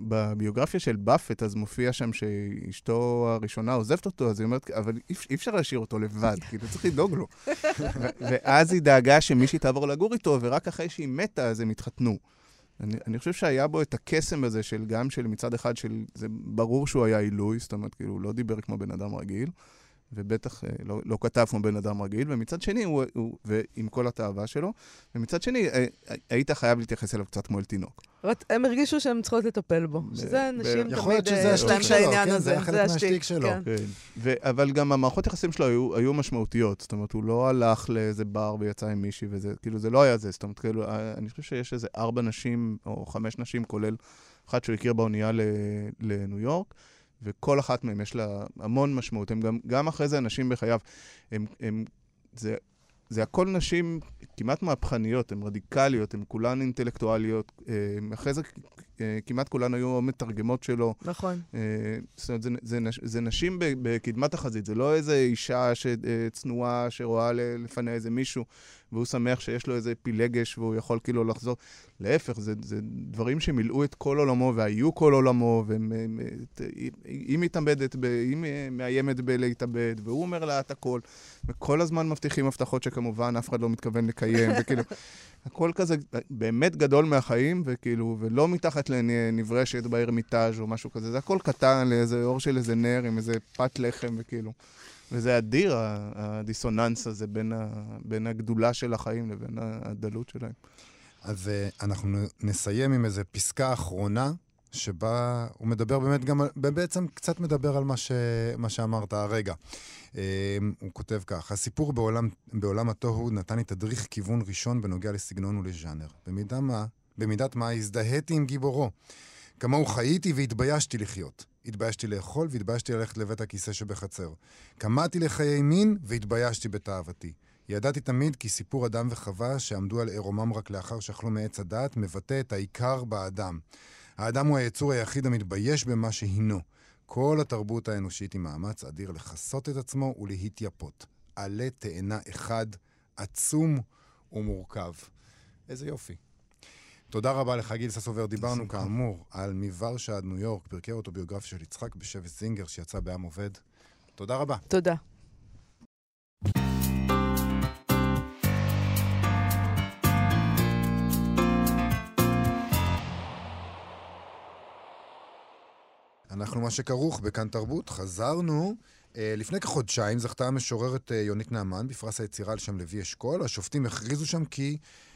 [SPEAKER 3] בביוגרפיה של באפט, אז מופיע שם שאשתו הראשונה עוזבת אותו, אז היא אומרת, אבל אי, אי אפשר להשאיר אותו לבד, כאילו, צריך לדאוג לו. ואז היא דאגה שמישהי תעבור לגור איתו, ורק אחרי שהיא מתה, אז הם התחתנו. אני, אני חושב שהיה בו את הקסם הזה של גם של מצד אחד של, זה ברור שהוא היה עילוי, זאת אומרת, כאילו, הוא לא דיבר כמו בן אדם רגיל, ובטח אה, לא, לא כתב כמו בן אדם רגיל, ומצד שני, הוא, הוא, ועם כל התאווה שלו, ומצד שני, אה, היית חייב להתייחס אליו קצת כמו אל תינוק.
[SPEAKER 1] הם הרגישו שהם צריכות לטפל בו, שזה נשים תמיד,
[SPEAKER 2] יכול להיות שזה השטיק שלו, כן, זה היה חלק מהשטיק שלו. כן.
[SPEAKER 3] כן. אבל גם המערכות יחסים שלו היו, היו משמעותיות, זאת אומרת, הוא לא הלך לאיזה בר ויצא עם מישהי וזה, כאילו, זה לא היה זה, זאת אומרת, כאילו, אה, אני חושב שיש איזה ארבע נשים, או חמש נשים, כולל אחת שהוא הכיר באונייה לניו יורק. וכל אחת מהן יש לה המון משמעות. הם גם, גם אחרי זה אנשים בחייו, הם, הם, זה, זה הכל נשים כמעט מהפכניות, הן רדיקליות, הן כולן אינטלקטואליות. הם, אחרי זה אה, כמעט כולן היו מתרגמות שלו.
[SPEAKER 1] נכון.
[SPEAKER 3] אה, זאת אומרת, זה, זה, זה נשים בקדמת החזית, זה לא איזה אישה צנועה שרואה לפניה איזה מישהו. והוא שמח שיש לו איזה פילגש והוא יכול כאילו לחזור. להפך, זה, זה דברים שמילאו את כל עולמו והיו כל עולמו, והיא מתאבדת, היא מאיימת בלהתאבד, והוא אומר לה את הכל, וכל הזמן מבטיחים הבטחות שכמובן אף אחד לא מתכוון לקיים, וכאילו, הכל כזה באמת גדול מהחיים, וכאילו, ולא מתחת לנברשת בארמיטאז' או משהו כזה, זה הכל קטן לאיזה אור של איזה נר עם איזה פת לחם, וכאילו. וזה אדיר, הדיסוננס הזה בין, ה, בין הגדולה של החיים לבין הדלות שלהם.
[SPEAKER 2] אז uh, אנחנו נסיים עם איזו פסקה אחרונה, שבה הוא מדבר באמת גם, בעצם קצת מדבר על מה, ש, מה שאמרת הרגע. Uh, הוא כותב כך, הסיפור בעולם, בעולם התוהו נתן לי תדריך כיוון ראשון בנוגע לסגנון ולז'אנר. במידה מה, במידת מה הזדהיתי עם גיבורו. כמוהו חייתי והתביישתי לחיות. התביישתי לאכול והתביישתי ללכת לבית הכיסא שבחצר. קמאתי לחיי מין והתביישתי בתאוותי. ידעתי תמיד כי סיפור אדם וחווה שעמדו על עירומם רק לאחר שאכלו מעץ הדעת, מבטא את העיקר באדם. האדם הוא היצור היחיד המתבייש במה שהינו. כל התרבות האנושית היא מאמץ אדיר לכסות את עצמו ולהתייפות. עלה תאנה אחד, עצום ומורכב. איזה יופי. תודה רבה לך, גיל ססובר. דיברנו כאמור על מוורשה עד ניו יורק, פרקי אוטוביוגרפיה של יצחק בשבט זינגר, שיצא בעם עובד. תודה רבה.
[SPEAKER 1] תודה.
[SPEAKER 2] אנחנו מה שכרוך בכאן תרבות, חזרנו. Uh, לפני כחודשיים זכתה המשוררת uh, יונית נעמן בפרס היצירה על שם לוי אשכול. השופטים הכריזו שם כי אה,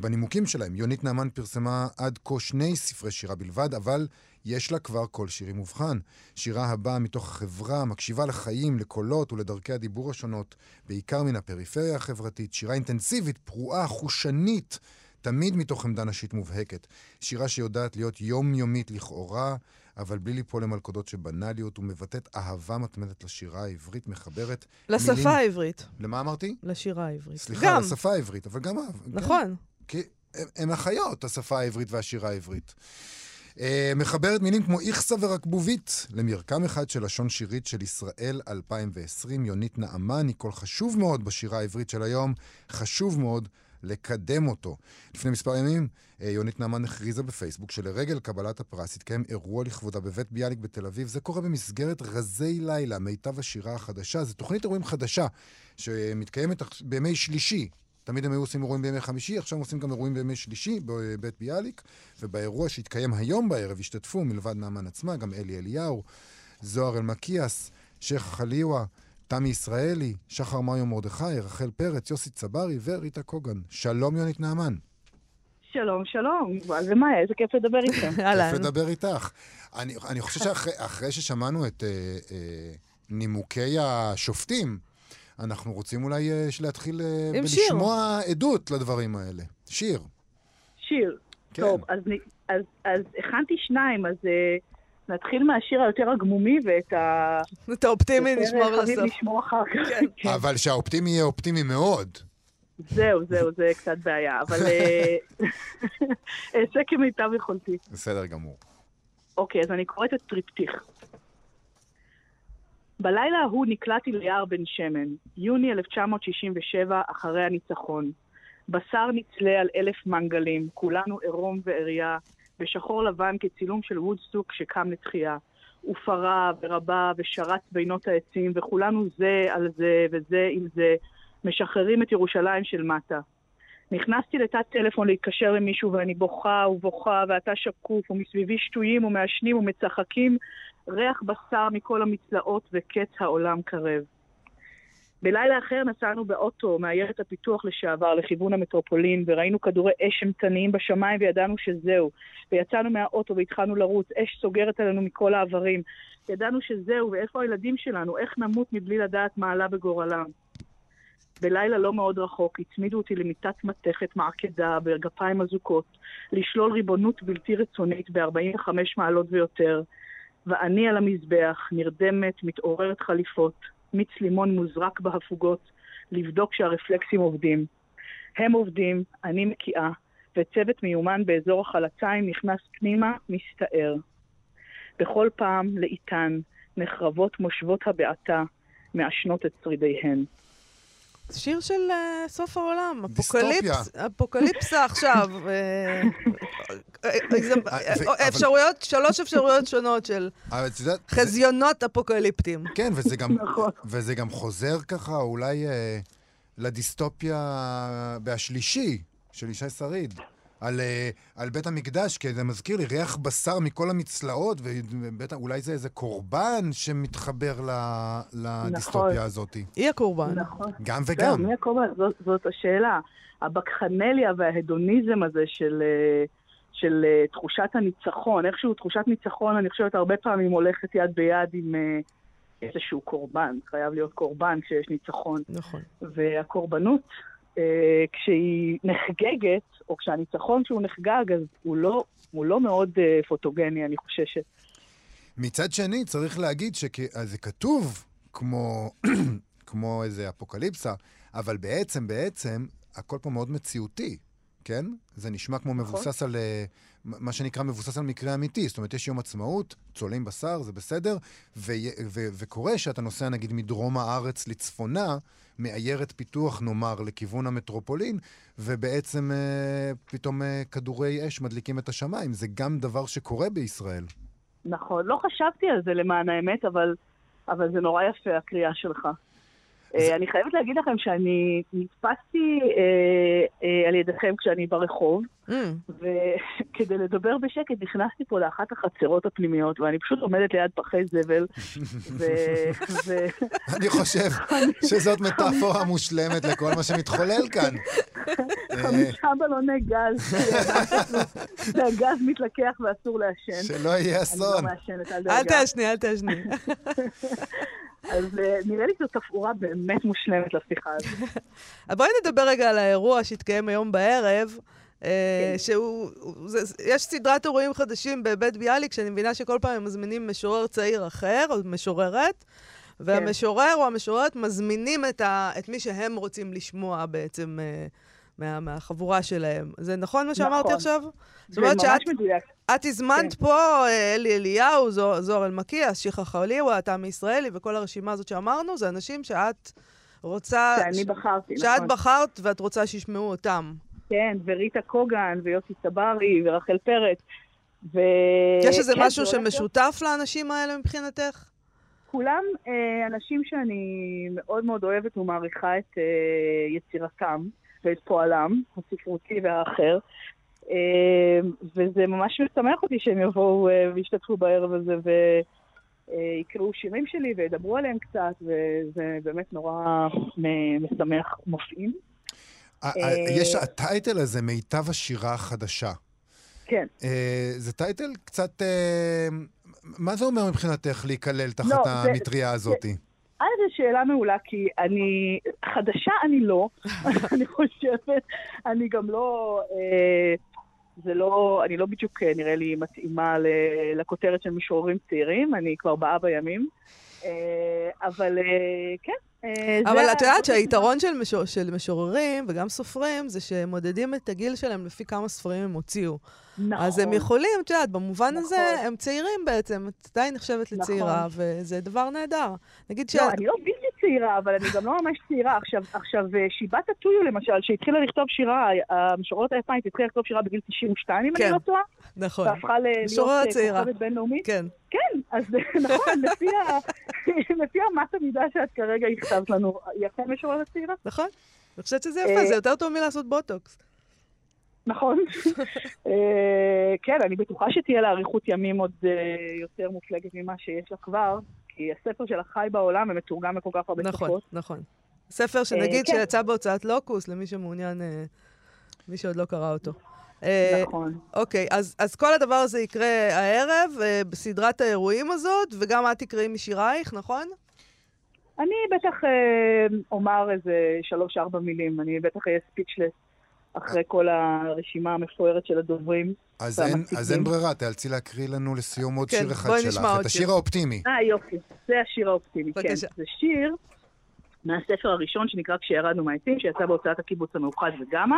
[SPEAKER 2] בנימוקים שלהם. יונית נעמן פרסמה עד כה שני ספרי שירה בלבד, אבל יש לה כבר קול שירי מובחן. שירה הבאה מתוך החברה, מקשיבה לחיים, לקולות ולדרכי הדיבור השונות, בעיקר מן הפריפריה החברתית. שירה אינטנסיבית, פרועה, חושנית. תמיד מתוך עמדה נשית מובהקת. שירה שיודעת להיות יומיומית לכאורה, אבל בלי ליפול למלכודות של בנאליות, ומבטאת אהבה מתמדת לשירה העברית, מחברת
[SPEAKER 1] לשפה מילים... העברית.
[SPEAKER 2] למה אמרתי?
[SPEAKER 1] לשירה העברית.
[SPEAKER 2] סליחה, גם. לשפה העברית, אבל גם...
[SPEAKER 1] נכון. גם,
[SPEAKER 2] כי הן אחיות, השפה העברית והשירה העברית. Uh, מחברת מילים כמו איכסה ורקבובית למרקם אחד של לשון שירית של ישראל 2020. יונית נעמן היא קול חשוב מאוד בשירה העברית של היום, חשוב מאוד לקדם אותו. לפני מספר ימים, אה, יונית נעמן הכריזה בפייסבוק שלרגל קבלת הפרס התקיים אירוע לכבודה בבית ביאליק בתל אביב. זה קורה במסגרת רזי לילה, מיטב השירה החדשה. זו תוכנית אירועים חדשה שמתקיימת בימי שלישי. תמיד הם היו עושים אירועים בימי חמישי, עכשיו הם עושים גם אירועים בימי שלישי בבית ביאליק. ובאירוע שהתקיים היום בערב השתתפו, מלבד נעמן עצמה, גם אלי אליהו, זוהר אלמקיאס, שייח' חליווה, תמי ישראלי, שחר מריו מרדכי, רחל פרץ, יוסי צברי וריטה קוגן. שלום יונית נעמן.
[SPEAKER 4] שלום, שלום. זה מה, איזה כיף לדבר איתכם.
[SPEAKER 1] אהלן.
[SPEAKER 2] כיף לדבר איתך. אני, אני חושב שאחרי ששמענו את אה, אה, נימוקי השופטים, אנחנו רוצים אולי אה, להתחיל אה. ולשמוע עדות לדברים האלה. שיר.
[SPEAKER 4] שיר.
[SPEAKER 2] כן.
[SPEAKER 4] טוב, אז, אז, אז הכנתי שניים, אז uh, נתחיל מהשיר היותר הגמומי ואת ה...
[SPEAKER 1] את האופטימי נשמור
[SPEAKER 4] חביב
[SPEAKER 1] לסוף.
[SPEAKER 4] נשמור אחר כך.
[SPEAKER 1] כן.
[SPEAKER 4] כן.
[SPEAKER 2] אבל שהאופטימי יהיה אופטימי מאוד.
[SPEAKER 4] זהו, זהו, זה קצת בעיה, אבל אה, אעשה כמיטב יכולתי.
[SPEAKER 2] בסדר גמור.
[SPEAKER 4] אוקיי, אז אני קוראת את טריפטיך. בלילה ההוא נקלעתי ליער בן שמן, יוני 1967, אחרי הניצחון. בשר נצלה על אלף מנגלים, כולנו עירום ועריה, בשחור לבן כצילום של וודסטוק שקם לתחייה. ופרה ורבה ושרץ בינות העצים, וכולנו זה על זה וזה עם זה, משחררים את ירושלים של מטה. נכנסתי לתת טלפון להתקשר למישהו ואני בוכה ובוכה ואתה שקוף ומסביבי שטויים ומעשנים ומצחקים ריח בשר מכל המצלעות וקץ העולם קרב. בלילה אחר נסענו באוטו מעיירת הפיתוח לשעבר לכיוון המטרופולין וראינו כדורי אש אימתניים בשמיים וידענו שזהו. ויצאנו מהאוטו והתחלנו לרוץ, אש סוגרת עלינו מכל העברים. ידענו שזהו, ואיפה הילדים שלנו, איך נמות מבלי לדעת מה עלה בגורלם. בלילה לא מאוד רחוק הצמידו אותי למיטת מתכת מעקדה בגפיים אזוקות, לשלול ריבונות בלתי רצונית ב-45 מעלות ויותר, ואני על המזבח, נרדמת, מתעוררת חליפות, מיץ לימון מוזרק בהפוגות, לבדוק שהרפלקסים עובדים. הם עובדים, אני מקיאה, וצוות מיומן באזור החלציים נכנס פנימה, מסתער. בכל פעם, לאיתן, נחרבות מושבות הבעתה, מעשנות את שרידיהן.
[SPEAKER 1] שיר של אה, סוף העולם,
[SPEAKER 2] דיסטופיה.
[SPEAKER 1] אפוקליפס, אפוקליפסה עכשיו. אה, אה, אפשרויות, שלוש אפשרויות שונות של חזיונות אפוקליפטיים.
[SPEAKER 2] כן, וזה גם,
[SPEAKER 4] נכון.
[SPEAKER 2] וזה גם חוזר ככה אולי לדיסטופיה בהשלישי של ישי שריד. על, אה, על בית המקדש, כי זה מזכיר לי ריח בשר מכל המצלעות, ואולי זה איזה קורבן שמתחבר ל, לדיסטופיה
[SPEAKER 4] נכון.
[SPEAKER 2] הזאת.
[SPEAKER 1] היא הקורבן.
[SPEAKER 4] נכון.
[SPEAKER 2] גם וגם.
[SPEAKER 4] מי הקורבן? זאת, זאת השאלה. הבקחנליה וההדוניזם הזה של, אה, של אה, תחושת הניצחון, איכשהו תחושת ניצחון, אני חושבת, הרבה פעמים הולכת יד ביד עם איזשהו קורבן. חייב להיות קורבן כשיש ניצחון.
[SPEAKER 1] נכון.
[SPEAKER 4] והקורבנות, אה, כשהיא נחגגת, או כשהניצחון שהוא נחגג, אז הוא לא, הוא לא מאוד אה, פוטוגני, אני חוששת.
[SPEAKER 2] מצד שני, צריך להגיד שזה כתוב כמו, כמו איזה אפוקליפסה, אבל בעצם, בעצם, הכל פה מאוד מציאותי, כן? זה נשמע כמו מבוסס על... אה, מה שנקרא מבוסס על מקרה אמיתי. זאת אומרת, יש יום עצמאות, צולעים בשר, זה בסדר, ו- ו- וקורה שאתה נוסע נגיד מדרום הארץ לצפונה, מעיירת פיתוח נאמר לכיוון המטרופולין, ובעצם אה, פתאום אה, כדורי אש מדליקים את השמיים. זה גם דבר שקורה בישראל.
[SPEAKER 4] נכון, לא חשבתי על זה למען האמת, אבל, אבל זה נורא יפה הקריאה שלך. אה, אני חייבת להגיד לכם שאני נתפסתי אה, אה, על ידיכם כשאני ברחוב,
[SPEAKER 1] Mm,
[SPEAKER 4] וכדי לדבר בשקט נכנסתי פה לאחת החצרות הפנימיות, ואני פשוט עומדת ליד פחי זבל, ו... ו...
[SPEAKER 2] אני חושב שזאת מטאפורה מושלמת לכל מה שמתחולל כאן. אה,
[SPEAKER 4] חמישה בלוני גז, והגז מתלקח ואסור לעשן.
[SPEAKER 2] שלא יהיה
[SPEAKER 4] אני לא
[SPEAKER 2] אסון.
[SPEAKER 4] מעשנת, אל.
[SPEAKER 1] תעשני, אל תעשני.
[SPEAKER 4] אז אה, נראה לי זו תפאורה באמת מושלמת לשיחה הזאת.
[SPEAKER 1] בואי נדבר רגע על האירוע שהתקיים היום בערב. אה,
[SPEAKER 4] כן.
[SPEAKER 1] שהוא, זה- יש סדרת אירועים חדשים בבית ביאליק, שאני מבינה שכל פעם הם מזמינים משורר צעיר אחר, או משוררת, והמשורר או המשוררת מזמינים את, ה, את מי שהם רוצים לשמוע בעצם אה, מה, מהחבורה שלהם. זה נכון מה שאמרתי
[SPEAKER 4] נכון.
[SPEAKER 1] עכשיו?
[SPEAKER 4] זה ממש מדויק.
[SPEAKER 1] את הזמנת
[SPEAKER 4] כן.
[SPEAKER 1] פה אה, אלי אליהו, זוהר זוהר אלמקיאס, שיחה חליווה, תמי ישראלי וכל הרשימה הזאת שאמרנו, זה אנשים שאת רוצה...
[SPEAKER 4] שאני
[SPEAKER 1] ש-
[SPEAKER 4] בחרתי,
[SPEAKER 1] שאת
[SPEAKER 4] נכון.
[SPEAKER 1] בחרת ואת רוצה שישמעו אותם.
[SPEAKER 4] כן, וריטה קוגן, ויוסי צברי, ורחל פרץ. ו...
[SPEAKER 1] יש איזה
[SPEAKER 4] כן,
[SPEAKER 1] משהו
[SPEAKER 4] זה
[SPEAKER 1] שמשותף לאנשים האלה מבחינתך?
[SPEAKER 4] כולם אה, אנשים שאני מאוד מאוד אוהבת ומעריכה את אה, יצירתם ואת פועלם, הספרותי והאחר. אה, וזה ממש משמח אותי שהם יבואו אה, וישתתפו בערב הזה, ו... אה, שירים שלי וידברו עליהם קצת, וזה באמת נורא משמח ומפעים.
[SPEAKER 2] ה- ה- יש הטייטל הזה, מיטב השירה החדשה.
[SPEAKER 4] כן.
[SPEAKER 2] אה, זה טייטל קצת... אה, מה זה אומר מבחינתך להיכלל תחת
[SPEAKER 4] לא,
[SPEAKER 2] המטריה הזאתי?
[SPEAKER 4] אה, זו שאלה מעולה, כי אני... חדשה אני לא, אני חושבת. אני גם לא... זה לא... אני לא בדיוק, אה, נראה לי, מתאימה לכותרת של משוררים צעירים, אני כבר באה בימים. אה, אבל אה, כן.
[SPEAKER 1] אבל את יודעת שהיתרון של, משור, של משוררים וגם סופרים זה שהם מודדים את הגיל שלהם לפי כמה ספרים הם הוציאו.
[SPEAKER 4] נכון.
[SPEAKER 1] אז הם יכולים, את יודעת, במובן
[SPEAKER 4] נכון.
[SPEAKER 1] הזה הם צעירים בעצם, את עדיין נחשבת
[SPEAKER 4] נכון.
[SPEAKER 1] לצעירה, וזה דבר נהדר. נגיד ש...
[SPEAKER 4] לא, אני לא בלתי צעירה, אבל אני גם לא ממש צעירה. עכשיו, עכשיו אה, שיבת הטויו, למשל, שהתחילה לכתוב שירה, המשוררת היפנית התחילה לכתוב שירה בגיל 92, אם
[SPEAKER 1] כן.
[SPEAKER 4] אני לא טועה,
[SPEAKER 1] נכון.
[SPEAKER 4] והפכה להיות אה. כוכבת בינלאומית.
[SPEAKER 1] כן.
[SPEAKER 4] כן, אז נכון, לפי ה- לפי אמת המידה שאת כרגע הכתבת לנו, היא אכן משוררת צעירה?
[SPEAKER 1] נכון. אני חושבת שזה יפה,
[SPEAKER 4] אה,
[SPEAKER 1] זה יותר טוב מלעשות בוטוקס.
[SPEAKER 4] נכון. אה, כן, אני בטוחה שתהיה לה אריכות ימים עוד אה, יותר מופלגת ממה שיש לה כבר, כי הספר שלה חי בעולם ומתורגם לכל כך הרבה
[SPEAKER 1] נכון,
[SPEAKER 4] שפות.
[SPEAKER 1] נכון. ספר שנגיד
[SPEAKER 4] כן.
[SPEAKER 1] שיצא בהוצאת לוקוס, למי שמעוניין, אה, מי שעוד לא קרא אותו. אה,
[SPEAKER 4] נכון.
[SPEAKER 1] אוקיי, אז, אז כל הדבר הזה יקרה הערב, אה, בסדרת האירועים הזאת, וגם את תקראי משירייך, נכון?
[SPEAKER 4] אני בטח אה, אומר איזה שלוש-ארבע מילים, אני בטח אהיה speechless אחרי כל הרשימה המפוארת של הדוברים.
[SPEAKER 2] אז אין. אז אין ברירה, תיאלצי להקריא לנו לסיום עוד
[SPEAKER 1] כן,
[SPEAKER 2] שיר אחד
[SPEAKER 1] בואי
[SPEAKER 2] שלך.
[SPEAKER 1] נשמע עוד
[SPEAKER 2] את השיר
[SPEAKER 1] שיר.
[SPEAKER 2] האופטימי.
[SPEAKER 4] אה, יופי, זה השיר האופטימי, כן.
[SPEAKER 1] בבקשה.
[SPEAKER 4] זה שיר מהספר הראשון שנקרא כשירדנו מהעצים, שיצא בהוצאת הקיבוץ המאוחד וגמא,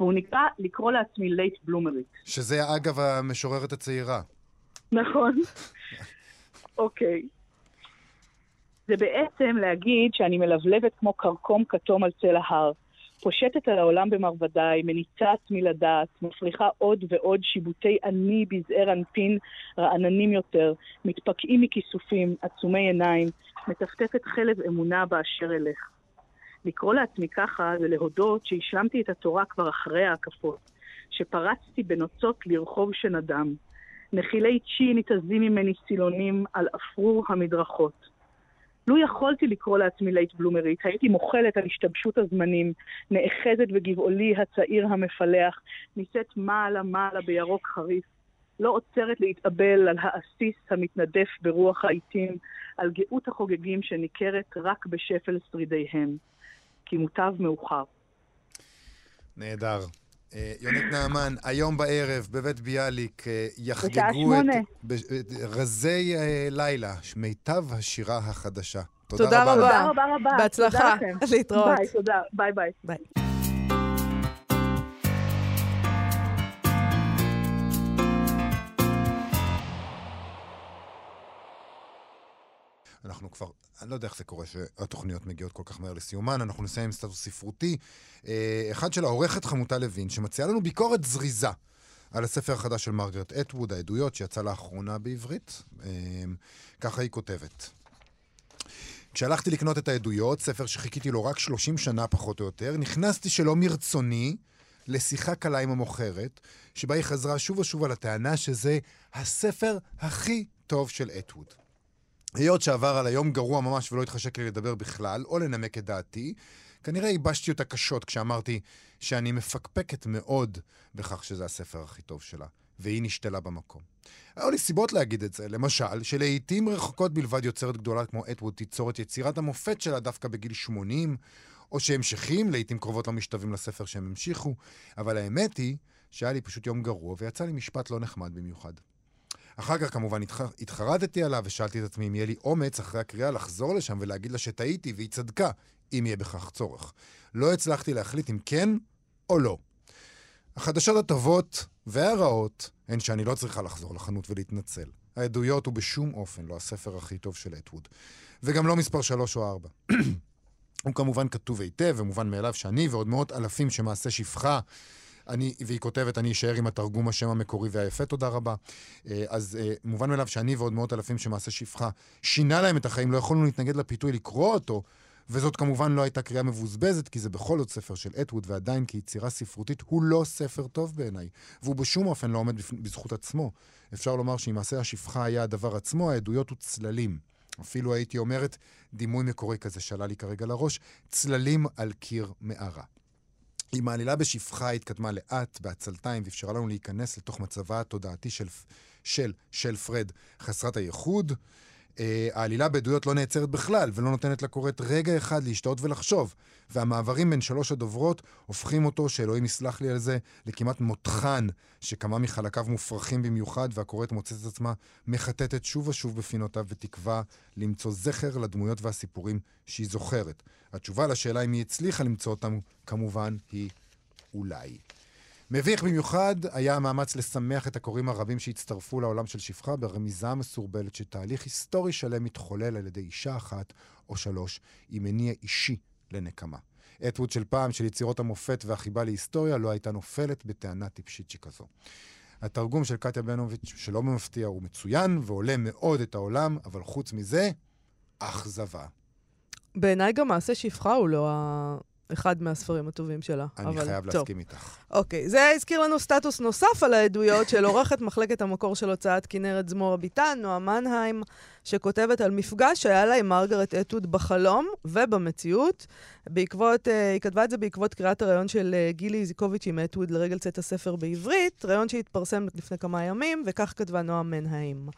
[SPEAKER 4] והוא נקרא לקרוא לעצמי late bloomer ית.
[SPEAKER 2] שזה אגב המשוררת הצעירה.
[SPEAKER 4] נכון. אוקיי. זה בעצם להגיד שאני מלבלבת כמו כרכום כתום על צל ההר. פושטת על העולם במרבדיי, מניצה עצמי לדעת, מפריחה עוד ועוד שיבוטי אני בזעיר אנפין רעננים יותר, מתפקעים מכיסופים, עצומי עיניים, מטפטפת חלב אמונה באשר אלך. לקרוא לעצמי ככה זה להודות שהשלמתי את התורה כבר אחרי ההקפות, שפרצתי בנוצות לרחוב שנדם. נחילי צ'י ניתזים ממני סילונים על אפרור המדרכות. לו יכולתי לקרוא לעצמי late bloomer ית, הייתי מוחלת על השתבשות הזמנים, נאחזת בגבעולי הצעיר המפלח, נישאת מעלה-מעלה בירוק חריף, לא עוצרת להתאבל על העסיס המתנדף ברוח העיתים, על גאות החוגגים שניכרת רק בשפל שרידיהם. כי מוטב מאוחר.
[SPEAKER 2] נהדר. אה, יונית נעמן, היום בערב בבית ביאליק אה, יחגגו את את רזי אה, לילה, מיטב השירה החדשה.
[SPEAKER 1] תודה רבה.
[SPEAKER 4] תודה רבה רבה.
[SPEAKER 1] בהצלחה.
[SPEAKER 4] תודה.
[SPEAKER 1] להתראות.
[SPEAKER 4] ביי, תודה. ביי ביי.
[SPEAKER 1] ביי.
[SPEAKER 2] אנחנו כבר, אני לא יודע איך זה קורה שהתוכניות מגיעות כל כך מהר לסיומן, אנחנו נסיים עם סטטוס ספרותי. אה, אחד של העורכת חמוטה לוין, שמציעה לנו ביקורת זריזה על הספר החדש של מרגרט אטווד, העדויות, שיצא לאחרונה בעברית. אה, ככה היא כותבת. כשהלכתי לקנות את העדויות, ספר שחיכיתי לו רק 30 שנה פחות או יותר, נכנסתי שלא מרצוני לשיחה קלה עם המוכרת, שבה היא חזרה שוב ושוב על הטענה שזה הספר הכי טוב של אטווד. היות שעבר על היום גרוע ממש ולא התחשק לי לדבר בכלל, או לנמק את דעתי, כנראה ייבשתי אותה קשות כשאמרתי שאני מפקפקת מאוד בכך שזה הספר הכי טוב שלה, והיא נשתלה במקום. היו לי סיבות להגיד את זה, למשל, שלעיתים רחוקות בלבד יוצרת גדולה כמו אטווד תיצור את יצירת המופת שלה דווקא בגיל 80, או שהמשכים לעיתים קרובות לא משתווים לספר שהם המשיכו, אבל האמת היא שהיה לי פשוט יום גרוע ויצא לי משפט לא נחמד במיוחד. אחר כך כמובן התח... התחרטתי עליו ושאלתי את עצמי אם יהיה לי אומץ אחרי הקריאה לחזור לשם ולהגיד לה שטעיתי והיא צדקה, אם יהיה בכך צורך. לא הצלחתי להחליט אם כן או לא. החדשות הטובות והרעות הן שאני לא צריכה לחזור לחנות ולהתנצל. העדויות הוא בשום אופן לא הספר הכי טוב של אטווד. וגם לא מספר שלוש או ארבע. הוא כמובן כתוב היטב ומובן מאליו שאני ועוד מאות אלפים שמעשה שפחה אני, והיא כותבת, אני אשאר עם התרגום השם המקורי והיפה, תודה רבה. אה, אז אה, מובן מאליו שאני ועוד מאות אלפים שמעשה שפחה שינה להם את החיים, לא יכולנו להתנגד לפיתוי לקרוא אותו, וזאת כמובן לא הייתה קריאה מבוזבזת, כי זה בכל זאת ספר של אטווד, ועדיין כיצירה ספרותית הוא לא ספר טוב בעיניי, והוא בשום אופן לא עומד בזכות עצמו. אפשר לומר שאם מעשה השפחה היה הדבר עצמו, העדויות הוא צללים. אפילו הייתי אומרת, דימוי מקורי כזה שעלה לי כרגע לראש, צללים על קיר מערה. אם העלילה בשפחה התקדמה לאט, בעצלתיים, ואפשרה לנו להיכנס לתוך מצבה התודעתי של, של, של פרד חסרת הייחוד, העלילה בעדויות לא נעצרת בכלל, ולא נותנת לקוראת רגע אחד להשתאות ולחשוב. והמעברים בין שלוש הדוברות הופכים אותו, שאלוהים יסלח לי על זה, לכמעט מותחן, שכמה מחלקיו מופרכים במיוחד, והקוראת מוצאת את עצמה מחטטת שוב ושוב בפינותיו בתקווה למצוא זכר לדמויות והסיפורים שהיא זוכרת. התשובה לשאלה אם היא הצליחה למצוא אותם, כמובן, היא אולי. מביך במיוחד היה המאמץ לשמח את הקוראים הרבים שהצטרפו לעולם של שפחה ברמיזה מסורבלת שתהליך היסטורי שלם מתחולל על ידי אישה אחת או שלוש עם מניע אישי לנקמה. אטווד של פעם, של יצירות המופת והחיבה להיסטוריה, לא הייתה נופלת בטענה טיפשית שכזו. התרגום של קטיה בנוביץ', שלא במפתיע, הוא מצוין ועולה מאוד את העולם, אבל חוץ מזה, אכזבה.
[SPEAKER 1] בעיניי גם מעשה שפחה הוא לא ה... אחד מהספרים הטובים שלה.
[SPEAKER 2] אני
[SPEAKER 1] אבל...
[SPEAKER 2] חייב
[SPEAKER 1] טוב.
[SPEAKER 2] להסכים איתך.
[SPEAKER 1] אוקיי, זה הזכיר לנו סטטוס נוסף על העדויות של עורכת מחלקת המקור של הוצאת כנרת זמורה ביטן, נועה מנהיים, שכותבת על מפגש שהיה לה עם מרגרט אטווד בחלום ובמציאות. בעקבות, אה, היא כתבה את זה בעקבות קריאת הריאיון של אה, גילי איזיקוביץ' עם אטווד לרגל צאת הספר בעברית, ראיון שהתפרסם לפני כמה ימים, וכך כתבה נועה מנהיים.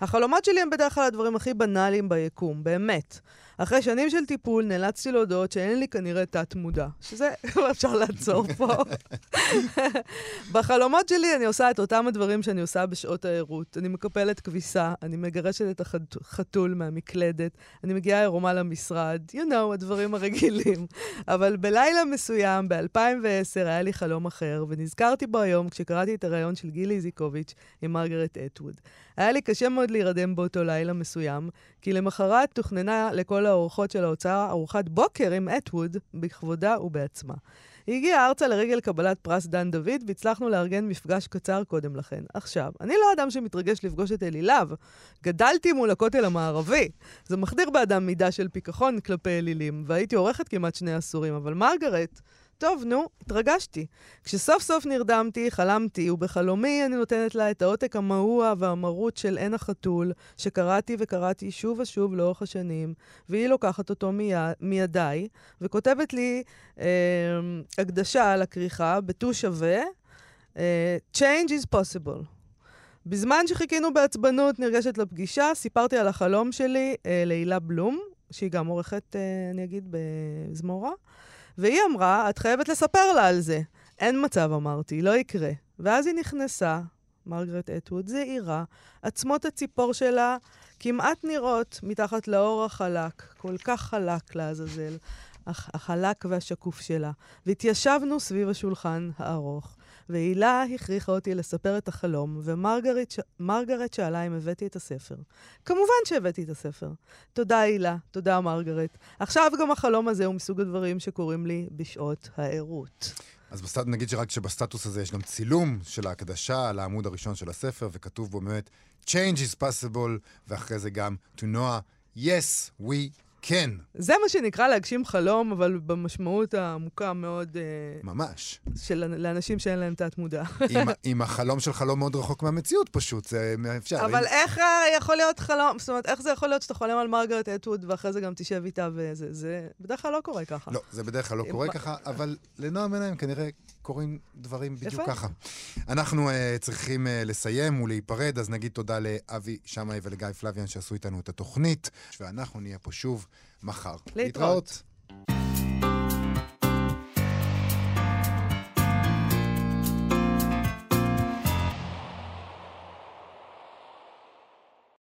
[SPEAKER 1] החלומות שלי הם בדרך כלל הדברים הכי בנאליים ביקום, באמת. אחרי שנים של טיפול נאלצתי להודות שאין לי כנראה תת-מודע, שזה אפשר לעצור פה. בחלומות שלי אני עושה את אותם הדברים שאני עושה בשעות הערות. אני מקפלת כביסה, אני מגרשת את החתול מהמקלדת, אני מגיעה עירומה למשרד, you know, הדברים הרגילים. אבל בלילה מסוים, ב-2010, היה לי חלום אחר, ונזכרתי בו היום כשקראתי את הריאיון של גילי איזיקוביץ' עם מרגרט אטווד. היה לי קשה מאוד להירדם באותו לילה מסוים, כי למחרת תוכננה לכל האורחות של ההוצאה ארוחת בוקר עם אטווד, בכבודה ובעצמה. היא הגיעה ארצה לרגל קבלת פרס דן דוד, והצלחנו לארגן מפגש קצר קודם לכן. עכשיו, אני לא אדם שמתרגש לפגוש את אלי להב. גדלתי מול הכותל המערבי. זה מחדיר באדם מידה של פיכחון כלפי אלילים, והייתי עורכת כמעט שני עשורים, אבל מרגרט... טוב, נו, התרגשתי. כשסוף סוף נרדמתי, חלמתי, ובחלומי אני נותנת לה את העותק המהוע והמרוט של עין החתול, שקראתי וקראתי שוב ושוב לאורך השנים, והיא לוקחת אותו מיד, מידיי, וכותבת לי אה, הקדשה על הכריכה בטור שווה, אה, Change is possible. בזמן שחיכינו בעצבנות נרגשת לפגישה, סיפרתי על החלום שלי אה, להילה בלום, שהיא גם עורכת, אה, אני אגיד, בזמורה. והיא אמרה, את חייבת לספר לה על זה. אין מצב, אמרתי, לא יקרה. ואז היא נכנסה, מרגרט אטווד, זעירה, עצמות הציפור שלה כמעט נראות מתחת לאור החלק, כל כך חלק לעזאזל, החלק והשקוף שלה. והתיישבנו סביב השולחן הארוך. והילה הכריחה אותי לספר את החלום, ומרגרט שאלה אם הבאתי את הספר. כמובן שהבאתי את הספר. תודה, הילה. תודה, מרגרט. עכשיו גם החלום הזה הוא מסוג הדברים שקורים לי בשעות הערות.
[SPEAKER 2] אז בסט... נגיד שרק שבסטטוס הזה יש גם צילום של ההקדשה על העמוד הראשון של הספר, וכתוב בו באמת Change is possible, ואחרי זה גם To Noah, Yes, we כן.
[SPEAKER 1] זה מה שנקרא להגשים חלום, אבל במשמעות העמוקה מאוד... אה,
[SPEAKER 2] ממש.
[SPEAKER 1] של לאנשים שאין להם תת-מודע.
[SPEAKER 2] עם, עם החלום שלך לא מאוד רחוק מהמציאות פשוט, זה אפשר.
[SPEAKER 1] אבל אם... איך יכול להיות חלום, זאת אומרת, איך זה יכול להיות שאתה חולם על מרגרט אטווד ואחרי זה גם תשב איתה וזה, זה בדרך כלל לא קורה ככה.
[SPEAKER 2] לא, זה בדרך כלל לא קורה ככה, אבל לנועם עיניים כנראה קורים דברים בדיוק יפה. ככה. אנחנו uh, צריכים uh, לסיים ולהיפרד, אז נגיד תודה לאבי שמאי ולגיא פלוויאן שעשו איתנו את התוכנית, ואנחנו נהיה פה שוב מחר.
[SPEAKER 1] להתראות. להתראות.